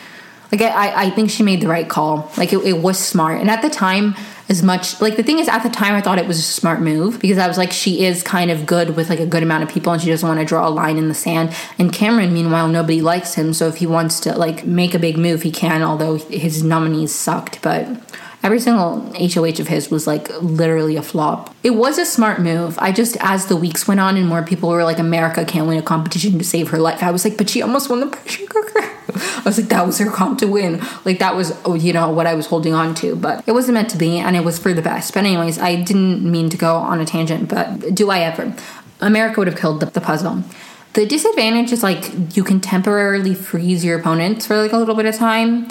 [SPEAKER 1] Like I, I think she made the right call. Like it, it was smart. And at the time, as much like the thing is at the time I thought it was a smart move because I was like she is kind of good with like a good amount of people and she doesn't want to draw a line in the sand and Cameron meanwhile nobody likes him so if he wants to like make a big move he can although his nominees sucked but every single HOH of his was like literally a flop. It was a smart move. I just, as the weeks went on and more people were like, America can't win a competition to save her life, I was like, but she almost won the pressure cooker. I was like, that was her comp to win. Like, that was, oh, you know, what I was holding on to, but it wasn't meant to be and it was for the best. But, anyways, I didn't mean to go on a tangent, but do I ever? America would have killed the, the puzzle. The disadvantage is like you can temporarily freeze your opponents for like a little bit of time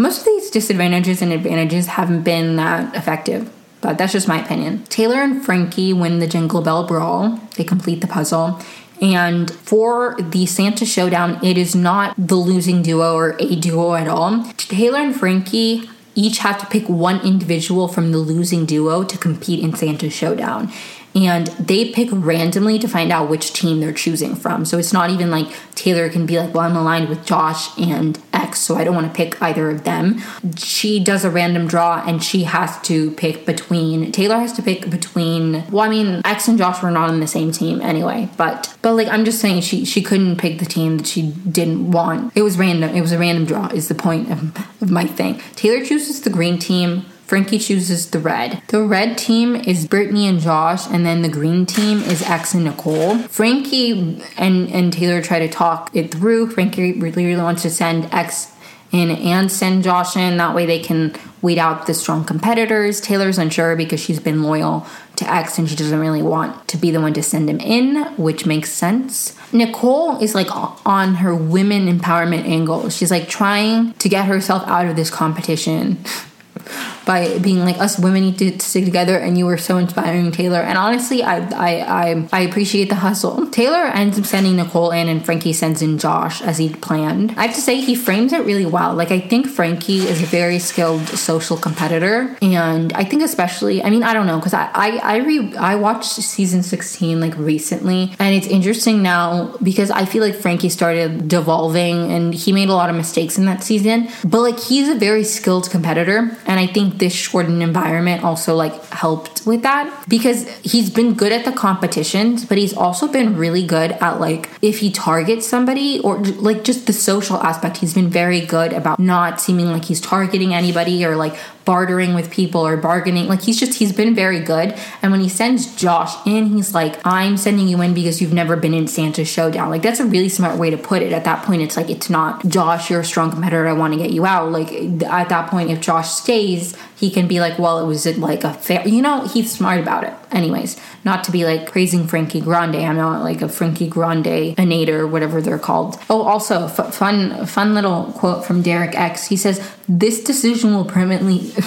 [SPEAKER 1] most of these disadvantages and advantages haven't been that effective, but that's just my opinion. Taylor and Frankie win the Jingle Bell Brawl, they complete the puzzle. And for the Santa Showdown, it is not the losing duo or a duo at all. Taylor and Frankie each have to pick one individual from the losing duo to compete in Santa Showdown and they pick randomly to find out which team they're choosing from. So it's not even like Taylor can be like, well, I'm aligned with Josh and X, so I don't want to pick either of them. She does a random draw and she has to pick between, Taylor has to pick between, well, I mean, X and Josh were not on the same team anyway, but, but like, I'm just saying she, she couldn't pick the team that she didn't want. It was random. It was a random draw, is the point of, of my thing. Taylor chooses the green team. Frankie chooses the red. The red team is Brittany and Josh, and then the green team is X and Nicole. Frankie and, and Taylor try to talk it through. Frankie really, really wants to send X in and send Josh in. That way they can weed out the strong competitors. Taylor's unsure because she's been loyal to X and she doesn't really want to be the one to send him in, which makes sense. Nicole is like on her women empowerment angle. She's like trying to get herself out of this competition by being like us women need to stick together and you were so inspiring taylor. And honestly i i i, I appreciate the hustle. Taylor ends up sending nicole in and frankie sends in josh as he planned. I have to say he frames it really well. Like i think frankie is a very skilled social competitor and i think especially i mean i don't know because i i i, re, I watched season 16 like recently and it's interesting now because i feel like frankie started devolving and he made a lot of mistakes in that season. But like he's a very skilled competitor and I think this shortened environment also like helped with that because he's been good at the competitions, but he's also been really good at like if he targets somebody or like just the social aspect, he's been very good about not seeming like he's targeting anybody or like bartering with people or bargaining. Like he's just he's been very good. And when he sends Josh in, he's like, I'm sending you in because you've never been in Santa's showdown. Like that's a really smart way to put it. At that point, it's like it's not Josh, you're a strong competitor, I want to get you out. Like at that point, if Josh stays, he can be like, well, it was like a fair you know, he's smart about it. Anyways, not to be like praising Frankie Grande. I'm not like a Frankie Grande anator, whatever they're called. Oh, also f- fun, fun little quote from Derek X. He says, "This decision will permanently."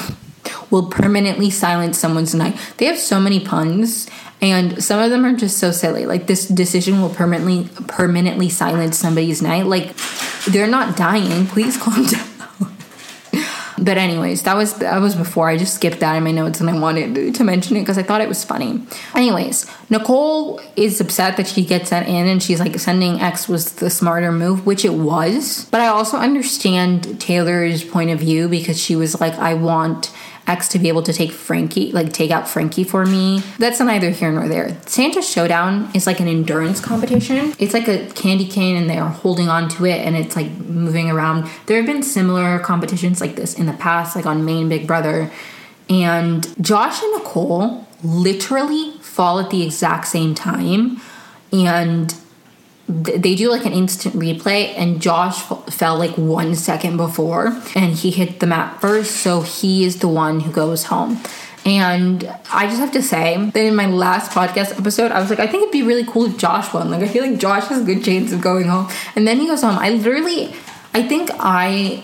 [SPEAKER 1] will permanently silence someone's night. They have so many puns and some of them are just so silly. Like this decision will permanently permanently silence somebody's night. Like they're not dying. Please calm down. But anyways, that was that was before. I just skipped that in my notes and I wanted to mention it because I thought it was funny. Anyways, Nicole is upset that she gets that in and she's like sending X was the smarter move, which it was. But I also understand Taylor's point of view because she was like, I want X to be able to take Frankie, like take out Frankie for me. That's neither here nor there. Santa Showdown is like an endurance competition. It's like a candy cane and they are holding on to it and it's like moving around. There have been similar competitions like this in the past, like on main Big Brother. And Josh and Nicole literally fall at the exact same time. And they do like an instant replay and josh fell like one second before and he hit the map first so he is the one who goes home and I just have to say that in my last podcast episode, I was like, I think it'd be really cool if Josh won. Like, I feel like Josh has a good chance of going home. And then he goes home. I literally, I think I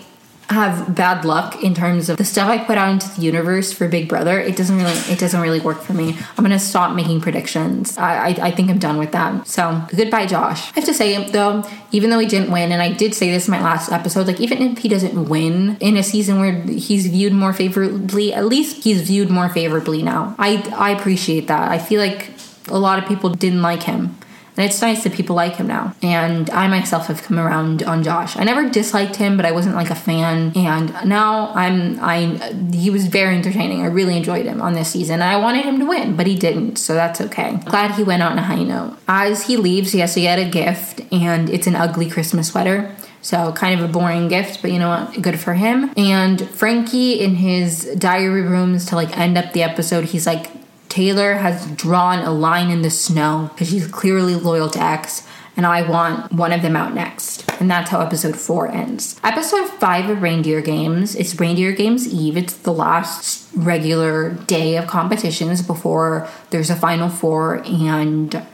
[SPEAKER 1] have bad luck in terms of the stuff I put out into the universe for Big Brother. It doesn't really it doesn't really work for me. I'm gonna stop making predictions. I I, I think I'm done with that. So goodbye, Josh. I have to say though, even though he didn't win, and I did say this in my last episode, like even if he doesn't win in a season where he's viewed more favorably, at least he's viewed more favorably now. I I appreciate that. I feel like a lot of people didn't like him and it's nice that people like him now. And I myself have come around on Josh. I never disliked him, but I wasn't like a fan. And now I'm I he was very entertaining. I really enjoyed him on this season. I wanted him to win, but he didn't, so that's okay. Glad he went on a high note. As he leaves, he has to get a gift, and it's an ugly Christmas sweater. So, kind of a boring gift, but you know what? Good for him. And Frankie, in his diary rooms to like end up the episode, he's like, Taylor has drawn a line in the snow because she's clearly loyal to X, and I want one of them out next. And that's how episode four ends. Episode five of Reindeer Games is Reindeer Games Eve. It's the last regular day of competitions before there's a final four and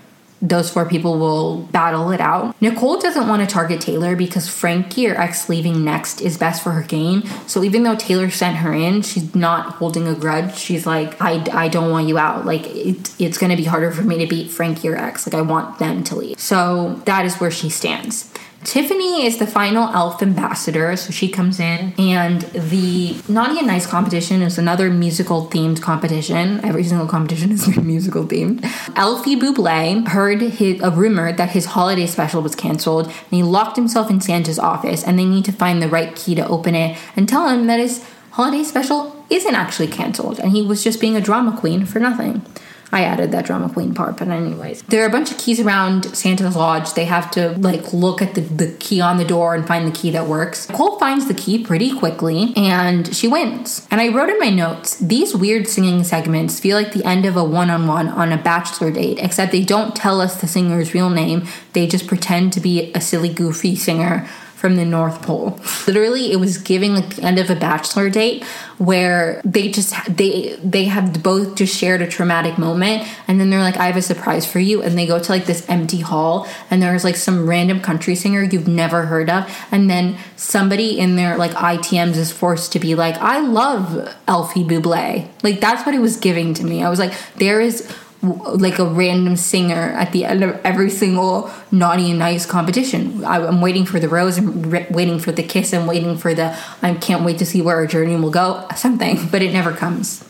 [SPEAKER 1] those four people will battle it out. Nicole doesn't want to target Taylor because Frankie or X leaving next is best for her game. So even though Taylor sent her in, she's not holding a grudge. She's like, I, I don't want you out. Like, it, it's going to be harder for me to beat Frankie or X. Like, I want them to leave. So that is where she stands. Tiffany is the final elf ambassador, so she comes in, and the Naughty and Nice competition is another musical themed competition. Every single competition is musical themed. Elfie Buble heard his, a rumor that his holiday special was canceled, and he locked himself in Santa's office, and they need to find the right key to open it and tell him that his holiday special isn't actually canceled, and he was just being a drama queen for nothing. I added that drama queen part, but anyways. There are a bunch of keys around Santa's lodge. They have to like look at the, the key on the door and find the key that works. Cole finds the key pretty quickly and she wins. And I wrote in my notes, these weird singing segments feel like the end of a one-on-one on a bachelor date, except they don't tell us the singer's real name. They just pretend to be a silly goofy singer from the North Pole. Literally, it was giving like the end of a bachelor date where they just they they have both just shared a traumatic moment, and then they're like, "I have a surprise for you," and they go to like this empty hall, and there's like some random country singer you've never heard of, and then somebody in their like ITMs is forced to be like, "I love Elfie Buble." Like that's what it was giving to me. I was like, there is like a random singer at the end of every single naughty and nice competition. I, am waiting for the rose. I'm re- waiting for the kiss. I'm waiting for the. I can't wait to see where our journey will go. Something, but it never comes.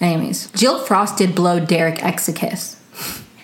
[SPEAKER 1] Anyways, Jill Frost did blow Derek X a kiss,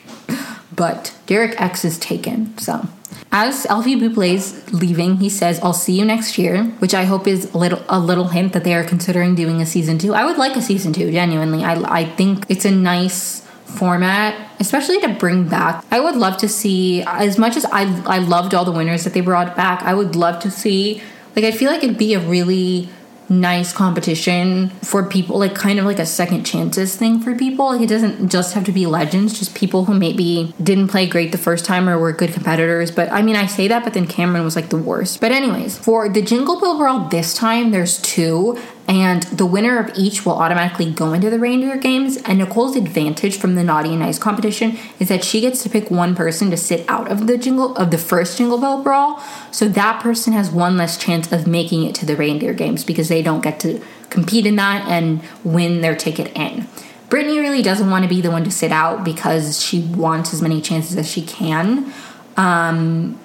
[SPEAKER 1] but Derek X is taken. So. As Elfie Buble's leaving, he says, "I'll see you next year," which I hope is a little a little hint that they are considering doing a season two. I would like a season two, genuinely. I I think it's a nice format, especially to bring back. I would love to see as much as I I loved all the winners that they brought back. I would love to see like I feel like it'd be a really nice competition for people like kind of like a second chances thing for people like it doesn't just have to be legends just people who maybe didn't play great the first time or were good competitors but i mean i say that but then cameron was like the worst but anyways for the jingle bell brawl this time there's two and the winner of each will automatically go into the reindeer games. And Nicole's advantage from the naughty and nice competition is that she gets to pick one person to sit out of the jingle of the first jingle bell brawl. So that person has one less chance of making it to the reindeer games because they don't get to compete in that and win their ticket in. Brittany really doesn't want to be the one to sit out because she wants as many chances as she can. Um,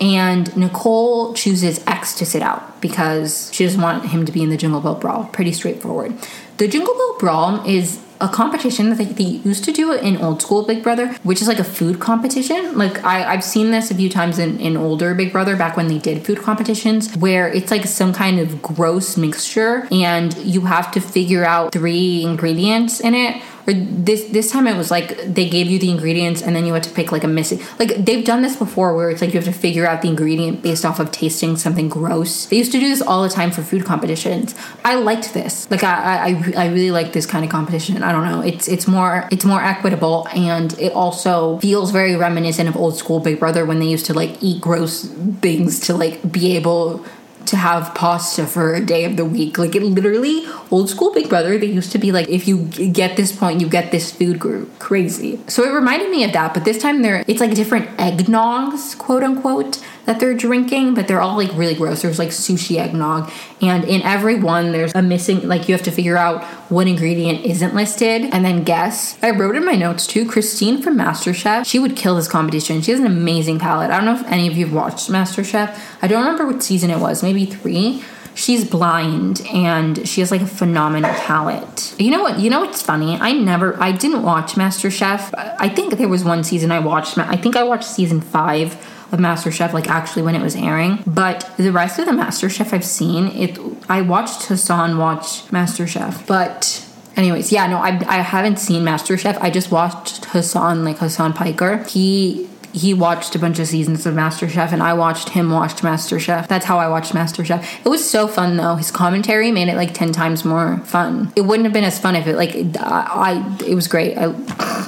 [SPEAKER 1] and Nicole chooses X to sit out because she doesn't want him to be in the Jingle Bell Brawl. Pretty straightforward. The Jingle Bell Brawl is a competition that they, they used to do in old school Big Brother, which is like a food competition. Like I, I've seen this a few times in, in older Big Brother back when they did food competitions, where it's like some kind of gross mixture and you have to figure out three ingredients in it or this this time it was like they gave you the ingredients and then you had to pick like a missing like they've done this before where it's like you have to figure out the ingredient based off of tasting something gross. They used to do this all the time for food competitions. I liked this. Like i i, I really like this kind of competition. I don't know. It's it's more it's more equitable and it also feels very reminiscent of old school big brother when they used to like eat gross things to like be able to have pasta for a day of the week. Like it literally, old school Big Brother, they used to be like, if you get this point, you get this food group. Crazy. So it reminded me of that, but this time they're, it's like different eggnogs, quote unquote that they're drinking, but they're all like really gross. There's like sushi eggnog, and in every one, there's a missing, like you have to figure out what ingredient isn't listed and then guess. I wrote in my notes too Christine from MasterChef, she would kill this competition. She has an amazing palate. I don't know if any of you have watched MasterChef. I don't remember what season it was, maybe three she's blind and she has like a phenomenal palate. You know what? You know what's funny? I never, I didn't watch MasterChef. I think there was one season I watched. I think I watched season five of MasterChef, like actually when it was airing. But the rest of the MasterChef I've seen, it I watched Hasan watch MasterChef, but anyways yeah no I, I haven't seen masterchef. I just watched hasan like hasan piker. He he watched a bunch of seasons of MasterChef and I watched him watch MasterChef. That's how I watched MasterChef. It was so fun though. His commentary made it like 10 times more fun. It wouldn't have been as fun if it like I, I it was great. I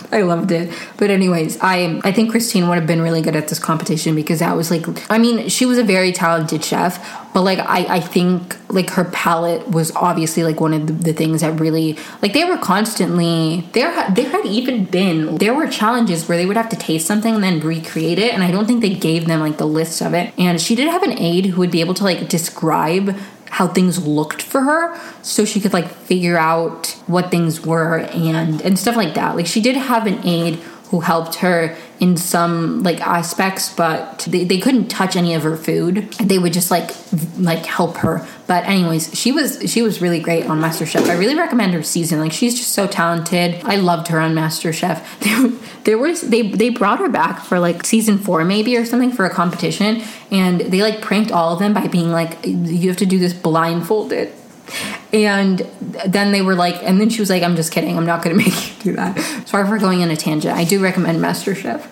[SPEAKER 1] I loved it. But anyways, I I think Christine would have been really good at this competition because that was like I mean, she was a very talented chef, but like I I think like her palate was obviously like one of the, the things that really like they were constantly there there had even been there were challenges where they would have to taste something and then recreate it and I don't think they gave them like the list of it. And she did have an aide who would be able to like describe how things looked for her so she could like figure out what things were and and stuff like that. Like she did have an aide who helped her in some like aspects but they, they couldn't touch any of her food. They would just like like help her. But anyways she was she was really great on masterchef. I really recommend her season. Like she's just so talented. I loved her on masterchef. There, there was they they brought her back for like season four maybe or something for a competition and they like pranked all of them by being like you have to do this blindfolded and then they were like, and then she was like, I'm just kidding. I'm not going to make you do that. Sorry for going on a tangent. I do recommend MasterChef.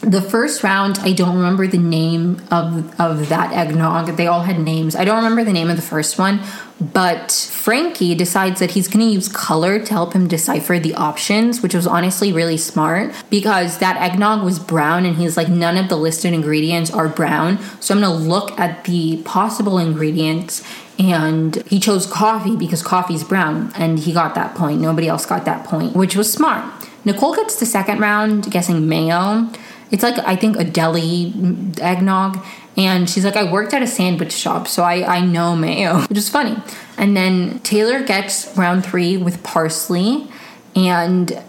[SPEAKER 1] the first round, I don't remember the name of, of that eggnog. They all had names. I don't remember the name of the first one, but Frankie decides that he's going to use color to help him decipher the options, which was honestly really smart because that eggnog was brown and he's like, none of the listed ingredients are brown. So I'm going to look at the possible ingredients and he chose coffee because coffee's brown and he got that point. Nobody else got that point which was smart. Nicole gets the second round guessing mayo. It's like i think a deli eggnog. And she's like i worked at a sandwich shop so i, I know mayo which is funny. And then taylor gets round three with parsley. And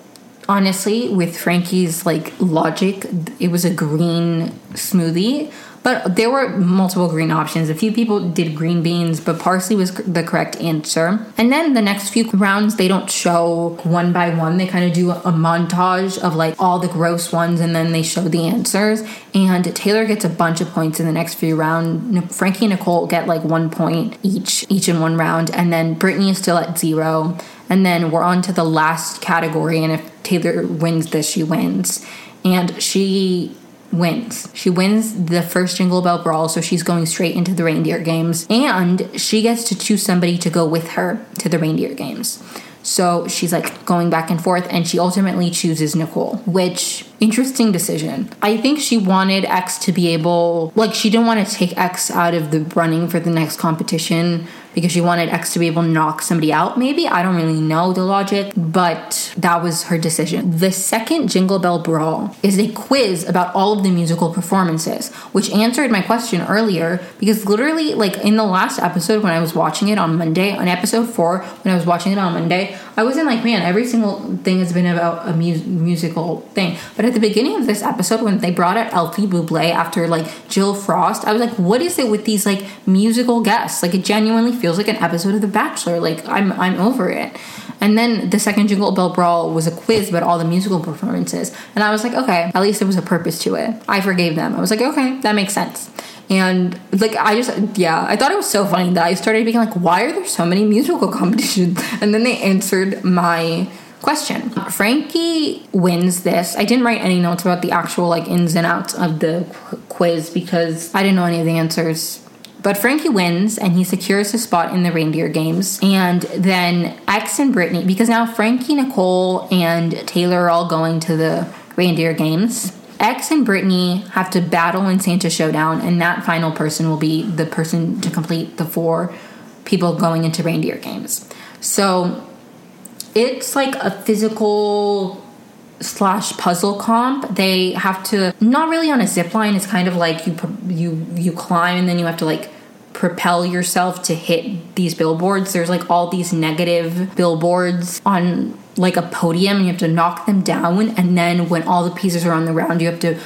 [SPEAKER 1] honestly with frankie's like logic it was a green smoothie but there were multiple green options. A few people did green beans, but parsley was the correct answer. And then the next few rounds, they don't show one by one. They kind of do a montage of like all the gross ones and then they show the answers. And Taylor gets a bunch of points in the next few rounds. Frankie and Nicole get like one point each, each in one round. And then Brittany is still at zero. And then we're on to the last category. And if Taylor wins this, she wins. And she wins. She wins the first Jingle Bell Brawl, so she's going straight into the reindeer games. And she gets to choose somebody to go with her to the reindeer games. So she's like going back and forth, and she ultimately chooses Nicole, which interesting decision. I think she wanted X to be able, like, she didn't want to take X out of the running for the next competition because she wanted X to be able to knock somebody out, maybe. I don't really know the logic, but that was her decision. The second Jingle Bell Brawl is a quiz about all of the musical performances, which answered my question earlier because literally, like in the last episode when I was watching it on Monday, on episode four, when I was watching it on Monday, I wasn't like, man, every single thing has been about a mu- musical thing. But at the beginning of this episode, when they brought out Elfie Buble after like Jill Frost, I was like, what is it with these like musical guests? Like, it genuinely feels like an episode of The Bachelor. Like I'm I'm over it. And then the second Jingle Bell Brawl was a quiz about all the musical performances. And I was like, okay, at least there was a purpose to it. I forgave them. I was like, okay, that makes sense. And like I just yeah, I thought it was so funny that I started being like, why are there so many musical competitions? And then they answered my question. Frankie wins this. I didn't write any notes about the actual like ins and outs of the qu- quiz because I didn't know any of the answers. But Frankie wins and he secures his spot in the reindeer games. And then X and Brittany, because now Frankie, Nicole, and Taylor are all going to the reindeer games. X and Brittany have to battle in Santa Showdown, and that final person will be the person to complete the four people going into reindeer games. So it's like a physical slash puzzle comp. They have to not really on a zip line. It's kind of like you you you climb and then you have to like propel yourself to hit these billboards. There's like all these negative billboards on like a podium and you have to knock them down and then when all the pieces are on the ground you have to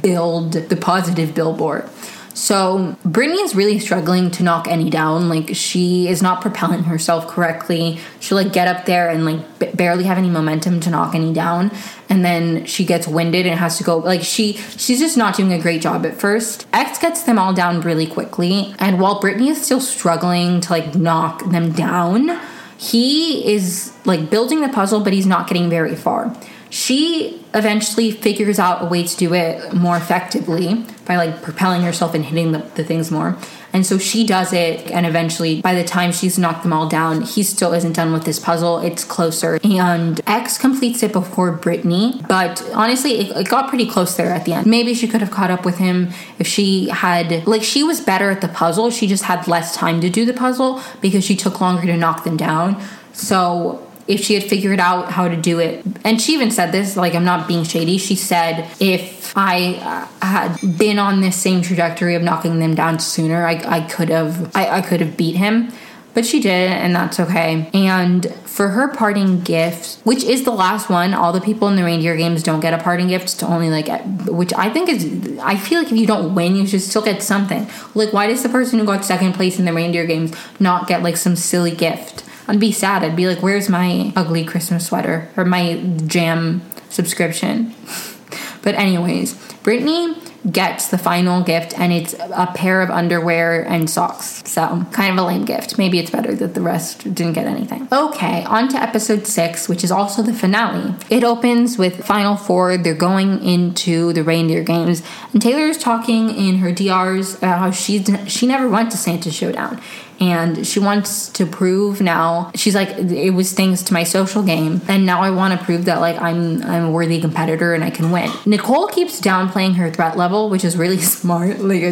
[SPEAKER 1] build the positive billboard. So Brittany is really struggling to knock any down. Like she is not propelling herself correctly. She'll like get up there and like b- barely have any momentum to knock any down, and then she gets winded and has to go. Like she she's just not doing a great job at first. X gets them all down really quickly, and while Brittany is still struggling to like knock them down, he is like building the puzzle, but he's not getting very far she eventually figures out a way to do it more effectively by like propelling herself and hitting the, the, things more. And so she does it, and eventually, by the time she's knocked them all down, he still isn't done with this puzzle. It's closer. And X completes it before Brittany, but honestly, it, it got pretty close there at the end. Maybe she could have caught up with him if she had, like, she was better at the puzzle. She just had less time to do the puzzle because she took longer to knock them down. So if she had figured out how to do it. And she even said this, like, I'm not being shady. She said, if I uh, had been on this same trajectory of knocking them down sooner, I, I could have, I, I could have beat him. But she did, and that's okay. And for her parting gift, which is the last one, all the people in the reindeer games don't get a parting gift. To only like, which I think is, I feel like if you don't win, you should still get something. Like, why does the person who got second place in the reindeer games not get like some silly gift? I'd be sad. I'd be like, where's my ugly Christmas sweater or my jam subscription? but, anyways, Brittany gets the final gift and it's a pair of underwear and socks. So, kind of a lame gift. Maybe it's better that the rest didn't get anything. Okay, on to episode six, which is also the finale. It opens with Final Four. They're going into the reindeer games, and Taylor is talking in her DRs about how she she never went to Santa Showdown and she wants to prove now she's like it was thanks to my social game. And now i want to prove that like i'm i'm a worthy competitor and i can win. Nicole keeps downplaying her threat level which is really smart. Like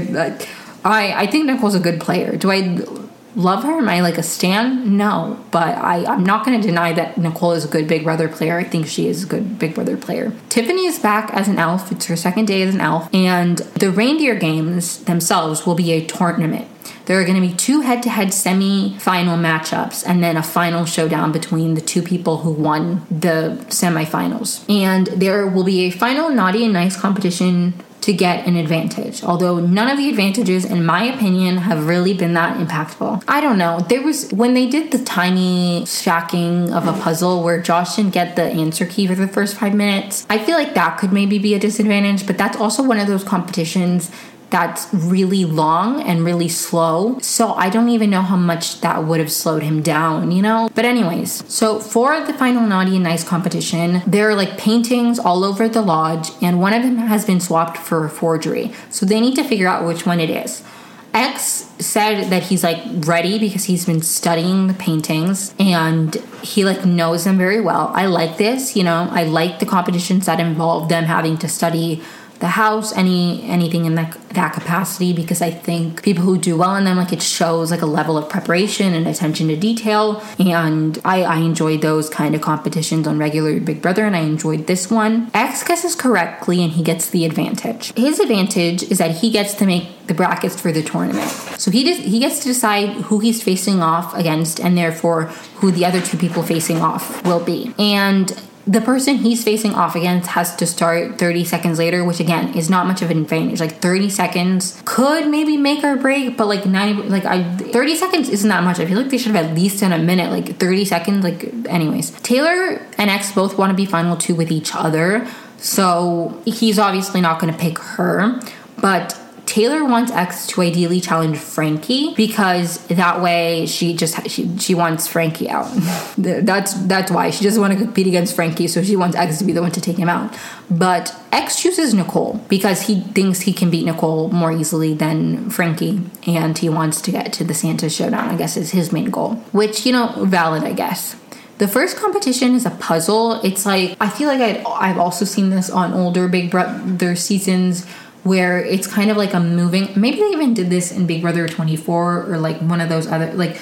[SPEAKER 1] i i think nicole's a good player. Do i love her? Am i like a stan? No but i i'm not going to deny that nicole is a good big brother player. I think she is a good big brother player. Tiffany is back as an elf. It's her second day as an elf. And the reindeer games themselves will be a tournament there are going to be two head to head semi final matchups and then a final showdown between the two people who won the semifinals. And there will be a final naughty and nice competition to get an advantage. Although none of the advantages, in my opinion, have really been that impactful. I don't know. There was when they did the tiny shacking of a puzzle where Josh didn't get the answer key for the first five minutes. I feel like that could maybe be a disadvantage, but that's also one of those competitions that's really long and really slow. So I don't even know how much that would have slowed him down, you know? But, anyways, so for the final Naughty and Nice competition, there are like paintings all over the lodge, and one of them has been swapped for forgery. So they need to figure out which one it is. X said that he's like ready because he's been studying the paintings and he like knows them very well. I like this, you know, I like the competitions that involve them having to study the house, any anything in that that capacity because I think people who do well in them like it shows like a level of preparation and attention to detail and I, I enjoyed those kind of competitions on regular Big Brother and I enjoyed this one. X guesses correctly and he gets the advantage. His advantage is that he gets to make the brackets for the tournament. So he does, he gets to decide who he's facing off against and therefore who the other two people facing off will be. And the person he's facing off against has to start 30 seconds later, which again is not much of an advantage. Like 30 seconds could maybe make or break, but like 90, like I, 30 seconds isn't that much. I feel like they should have at least done a minute, like 30 seconds. Like, anyways, Taylor and X both want to be final two with each other. So he's obviously not going to pick her, but Taylor wants X to ideally challenge Frankie because that way she just she, she wants Frankie out. that's that's why she doesn't want to compete against Frankie, so she wants X to be the one to take him out. But X chooses Nicole because he thinks he can beat Nicole more easily than Frankie, and he wants to get to the Santa showdown. I guess is his main goal, which you know valid, I guess. The first competition is a puzzle. It's like I feel like i I've also seen this on older Big Brother seasons where it's kind of like a moving maybe they even did this in big brother 24 or like one of those other like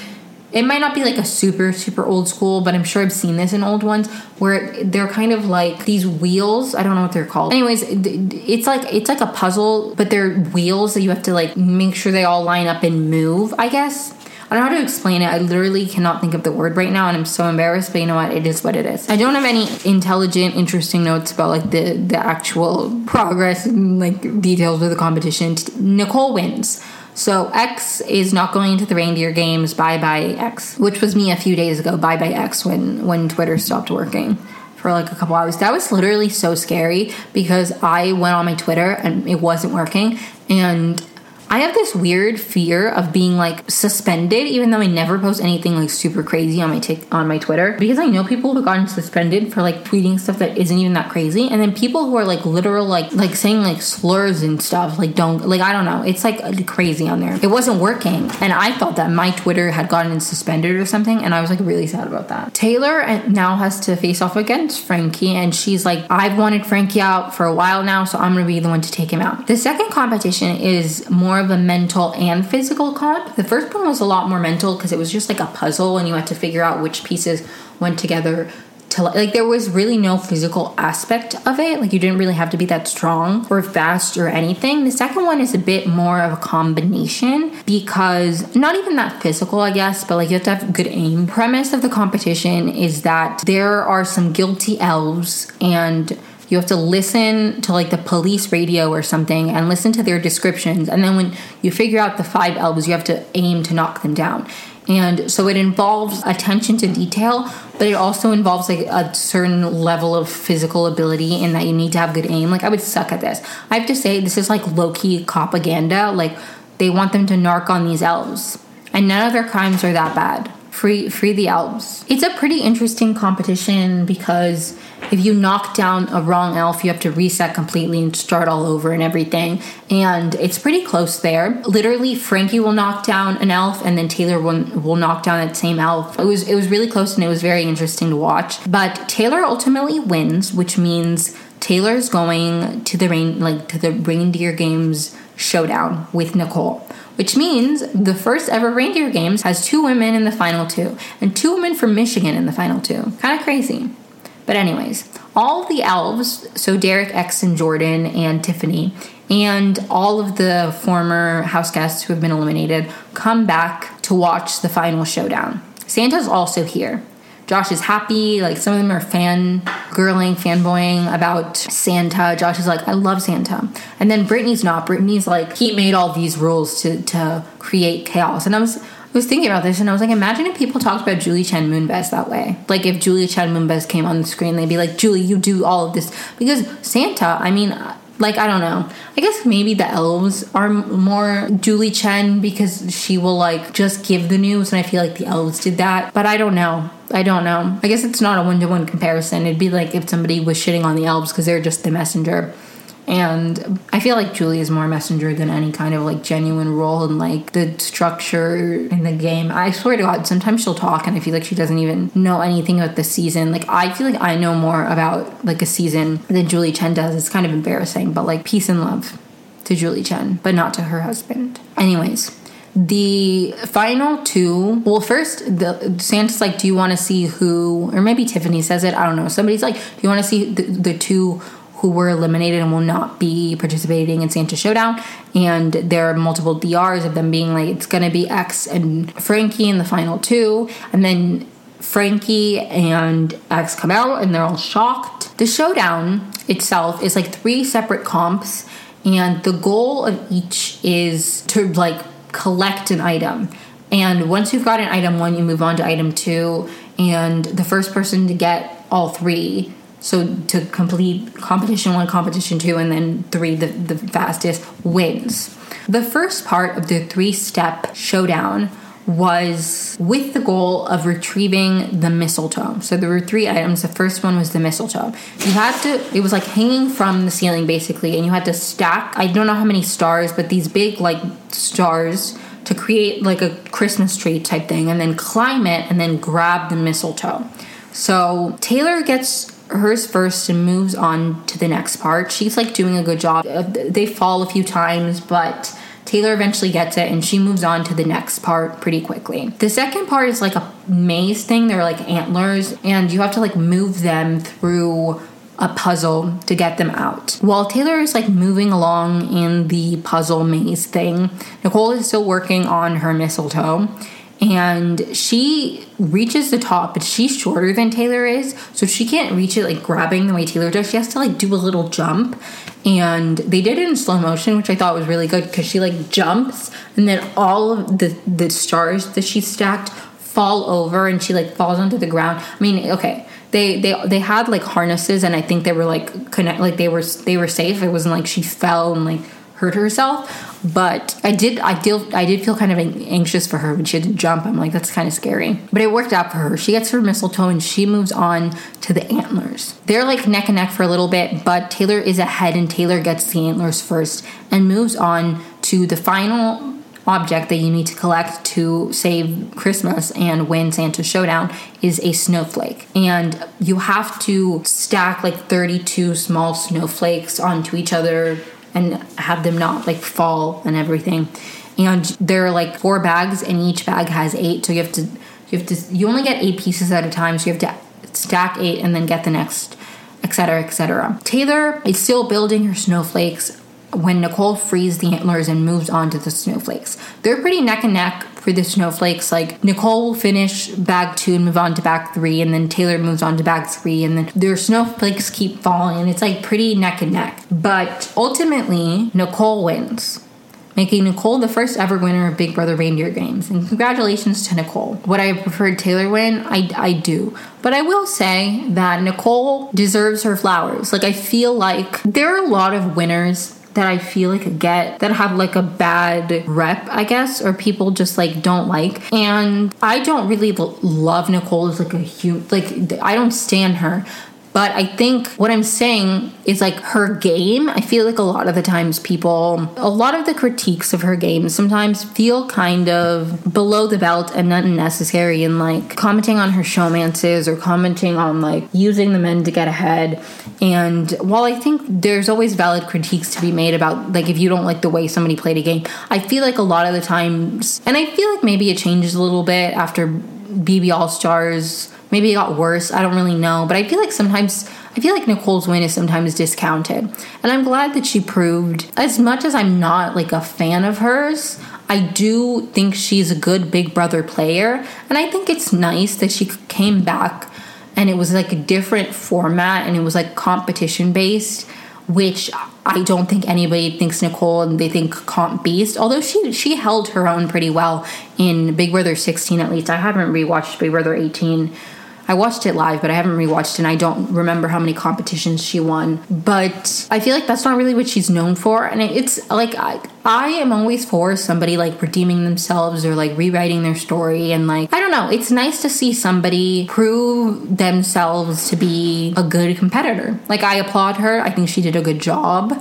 [SPEAKER 1] it might not be like a super super old school but i'm sure i've seen this in old ones where they're kind of like these wheels i don't know what they're called. Anyways it's like it's like a puzzle but they're wheels that you have to like make sure they all line up and move i guess I don't know how to explain it. I literally cannot think of the word right now, and I'm so embarrassed. But you know what? It is what it is. I don't have any intelligent, interesting notes about like the the actual progress and like details of the competition. Nicole wins. So X is not going to the reindeer games. Bye bye X, which was me a few days ago. Bye bye X when when Twitter stopped working for like a couple hours. That was literally so scary because I went on my Twitter and it wasn't working and I have this weird fear of being like suspended, even though I never post anything like super crazy on my t- on my Twitter, because I know people who've gotten suspended for like tweeting stuff that isn't even that crazy, and then people who are like literal like like saying like slurs and stuff, like don't like I don't know, it's like crazy on there. It wasn't working, and I thought that my Twitter had gotten suspended or something, and I was like really sad about that. Taylor uh, now has to face off against Frankie, and she's like, I've wanted Frankie out for a while now, so I'm gonna be the one to take him out. The second competition is more more of a mental and physical comp. The first one was a lot more mental because it was just like a puzzle and you had to figure out which pieces went together to like there was really no physical aspect of it. Like you didn't really have to be that strong or fast or anything. The second one is a bit more of a combination because not even that physical i guess but like you have to have good aim. Premise of the competition is that there are some guilty elves and you have to listen to like the police radio or something and listen to their descriptions. And then when you figure out the five elves you have to aim to knock them down. And so it involves attention to detail but it also involves like a certain level of physical ability in that you need to have good aim. Like i would suck at this. I have to say this is like low-key propaganda. Like they want them to narc on these elves and none of their crimes are that bad free free the elves it's a pretty interesting competition because if you knock down a wrong elf, you have to reset completely and start all over and everything. And it's pretty close there. Literally, Frankie will knock down an elf, and then Taylor will, will knock down that same elf. It was it was really close, and it was very interesting to watch. But Taylor ultimately wins, which means Taylor's going to the rain like to the reindeer games showdown with Nicole which means the first ever reindeer games has two women in the final two and two women from Michigan in the final two. Kind of crazy. But, anyways, all the elves, so Derek, X, and Jordan, and Tiffany, and all of the former house guests who have been eliminated come back to watch the final showdown. Santa's also here. Josh is happy. Like some of them are fan girling, fanboying about Santa. Josh is like, I love Santa. And then Brittany's not. Brittany's like, he made all these rules to to create chaos. And I was I was thinking about this and I was like, imagine if people talked about Julie Chen Moonves that way. Like if Julie Chen Moonves came on the screen, they'd be like, Julie, you do all of this. Because Santa, I mean, like I don't know. I guess maybe the elves are more Julie Chen because she will like just give the news, and I feel like the elves did that. But I don't know. I don't know. I guess it's not a one to one comparison. It'd be like if somebody was shitting on the elves because they're just the messenger. And I feel like Julie is more messenger than any kind of like genuine role in like the structure in the game. I swear to God, sometimes she'll talk and I feel like she doesn't even know anything about the season. Like I feel like I know more about like a season than Julie Chen does. It's kind of embarrassing, but like peace and love to Julie Chen, but not to her husband. Anyways, the final two well first the santa's like do you want to see who or maybe tiffany says it i don't know somebody's like do you want to see the, the two who were eliminated and will not be participating in Santa Showdown. And there are multiple DRs of them being like, it's to be X and Frankie in the final two. And then Frankie and X come out and they're all shocked. The showdown itself is like three separate comps, and the goal of each is to like collect an item. And once you've got an item one, you move on to item two, and the first person to get all three so to complete competition one, competition two, and then three, the, the fastest wins. The first part of the three step showdown was with the goal of retrieving the mistletoe. So there were three items. The first one was the mistletoe. You had to, it was like hanging from the ceiling basically, and you had to stack, I don't know how many stars, but these big like stars to create like a Christmas tree type thing, and then climb it and then grab the mistletoe. So Taylor gets hers first and moves on to the next part. She's like doing a good job. Uh, they fall a few times, but Taylor eventually gets it and she moves on to the next part pretty quickly. The second part is like a maze thing. They're like antlers and you have to like move them through a puzzle to get them out. While Taylor is like moving along in the puzzle maze thing, Nicole is still working on her mistletoe and she reaches the top, but she's shorter than Taylor is, so she can't reach it like grabbing the way Taylor does. She has to like do a little jump, and they did it in slow motion, which I thought was really good because she like jumps, and then all of the the stars that she stacked fall over, and she like falls onto the ground. I mean, okay. They, they they had like harnesses and I think they were like connect like they were they were safe. It wasn't like she fell and like hurt herself. But I did, I did, I did feel kind of anxious for her when she had to jump. I'm like, that's kind of scary. But it worked out for her. She gets her mistletoe and she moves on to the antlers. They're like neck and neck for a little bit, but Taylor is ahead and Taylor gets the antlers first and moves on to the final object that you need to collect to save Christmas and win Santa Showdown is a snowflake. And you have to stack like 32 small snowflakes onto each other and have them not like fall and everything. And there are like four bags, and each bag has eight. So you have to you have to you only get eight pieces at a time. So you have to stack eight and then get the next, etc., etc. Taylor is still building her snowflakes when Nicole frees the antlers and moves on to the snowflakes. They're pretty neck and neck for the snowflakes. Like Nicole will finish bag two and move on to bag three, and then Taylor moves on to bag three, and then their snowflakes keep falling, and it's like pretty neck and neck. But ultimately, Nicole wins making Nicole the first ever winner of Big Brother Reindeer Games. And congratulations to Nicole. Would I have preferred Taylor win? I, I do. But I will say that Nicole deserves her flowers. Like, I feel like there are a lot of winners that I feel like get that have like a bad rep, I guess, or people just like don't like. And I don't really love Nicole as like a huge, like, I don't stand her. But I think what I'm saying is like her game. I feel like a lot of the times people, a lot of the critiques of her game sometimes feel kind of below the belt and unnecessary and like commenting on her showmances or commenting on like using the men to get ahead. And while I think there's always valid critiques to be made about like if you don't like the way somebody played a game, I feel like a lot of the times, and I feel like maybe it changes a little bit after BB All Stars Maybe it got worse. I don't really know. But I feel like sometimes, I feel like Nicole's win is sometimes discounted. And I'm glad that she proved, as much as I'm not like a fan of hers, I do think she's a good Big Brother player. And I think it's nice that she came back and it was like a different format and it was like competition based which I don't think anybody thinks Nicole and they think comp beast. Although she she held her own pretty well in Big Brother 16 at least. I haven't rewatched Big Brother 18 I watched it live, but I haven't rewatched it and I don't remember how many competitions she won. But I feel like that's not really what she's known for. And it's like, I, I am always for somebody like redeeming themselves or like rewriting their story. And like, I don't know, it's nice to see somebody prove themselves to be a good competitor. Like, I applaud her. I think she did a good job.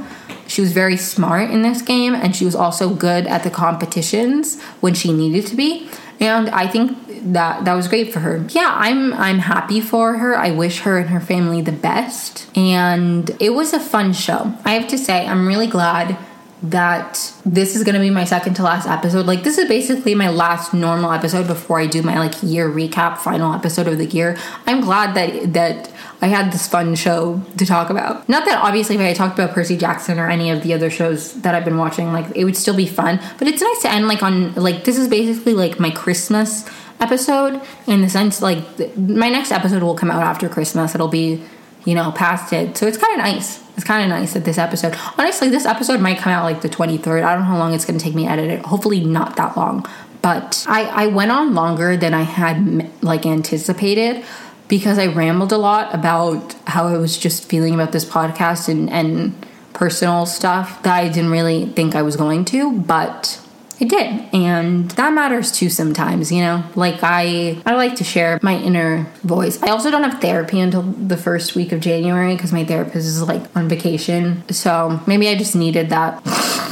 [SPEAKER 1] She was very smart in this game and she was also good at the competitions when she needed to be. And I think that that was great for her. Yeah, I'm I'm happy for her. I wish her and her family the best. And it was a fun show. I have to say, I'm really glad that this is going to be my second to last episode. Like this is basically my last normal episode before I do my like year recap final episode of the year. I'm glad that that I had this fun show to talk about. Not that obviously if I talked about Percy Jackson or any of the other shows that I've been watching, like it would still be fun. But it's nice to end like on like this is basically like my Christmas episode in the sense like my next episode will come out after Christmas. It'll be, you know, past it. So it's kind of nice. It's kind of nice that this episode, honestly, this episode might come out like the 23rd. I don't know how long it's going to take me to edit it. Hopefully, not that long. But I, I went on longer than I had like anticipated because I rambled a lot about how I was just feeling about this podcast and, and personal stuff that I didn't really think I was going to, but I did. And that matters too sometimes, you know? Like I I like to share my inner voice. I also don't have therapy until the first week of January because my therapist is like on vacation. So maybe I just needed that.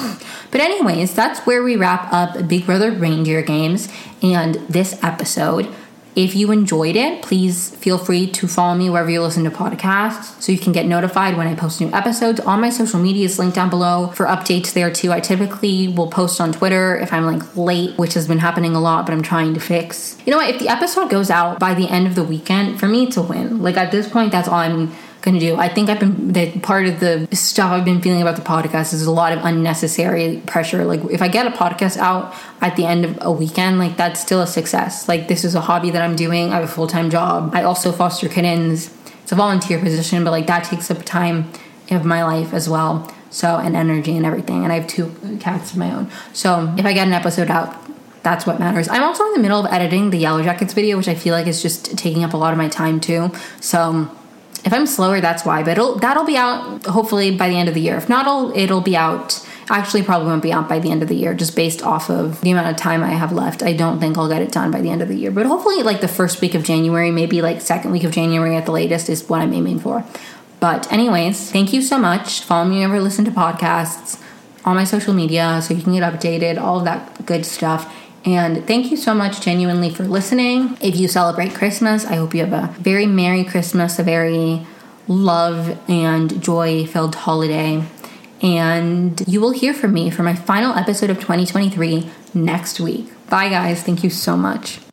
[SPEAKER 1] But, anyways, that's where we wrap up Big Brother Reindeer Games and this episode. If you enjoyed it, please feel free to follow me wherever you listen to podcasts so you can get notified when I post new episodes. All my social media is linked down below for updates there too. I typically will post on Twitter if I'm like late, which has been happening a lot, but I'm trying to fix. You know what? If the episode goes out by the end of the weekend, for me to win. Like at this point, that's all I'm gonna do. I think I've been that part of the stuff I've been feeling about the podcast is a lot of unnecessary pressure. Like if I get a podcast out at the end of a weekend, like that's still a success. Like this is a hobby that I'm doing. I have a full time job. I also foster kittens. It's a volunteer position, but like that takes up time of my life as well. So and energy and everything. And I have two cats of my own. So if I get an episode out, that's what matters. I'm also in the middle of editing the Yellowjackets video, which I feel like is just taking up a lot of my time too. So if I'm slower, that's why. But it'll, that'll be out hopefully by the end of the year. If not, it'll, it'll be out. Actually, probably won't be out by the end of the year, just based off of the amount of time I have left. I don't think I'll get it done by the end of the year, but hopefully, like the first week of January, maybe like second week of January at the latest, is what I'm aiming for. But, anyways, thank you so much. Follow me whenever listen to podcasts on my social media so you can get updated, all of that good stuff. And thank you so much, genuinely, for listening. If you celebrate Christmas, I hope you have a very Merry Christmas, a very love and joy filled holiday. And you will hear from me for my final episode of 2023 next week. Bye, guys. Thank you so much.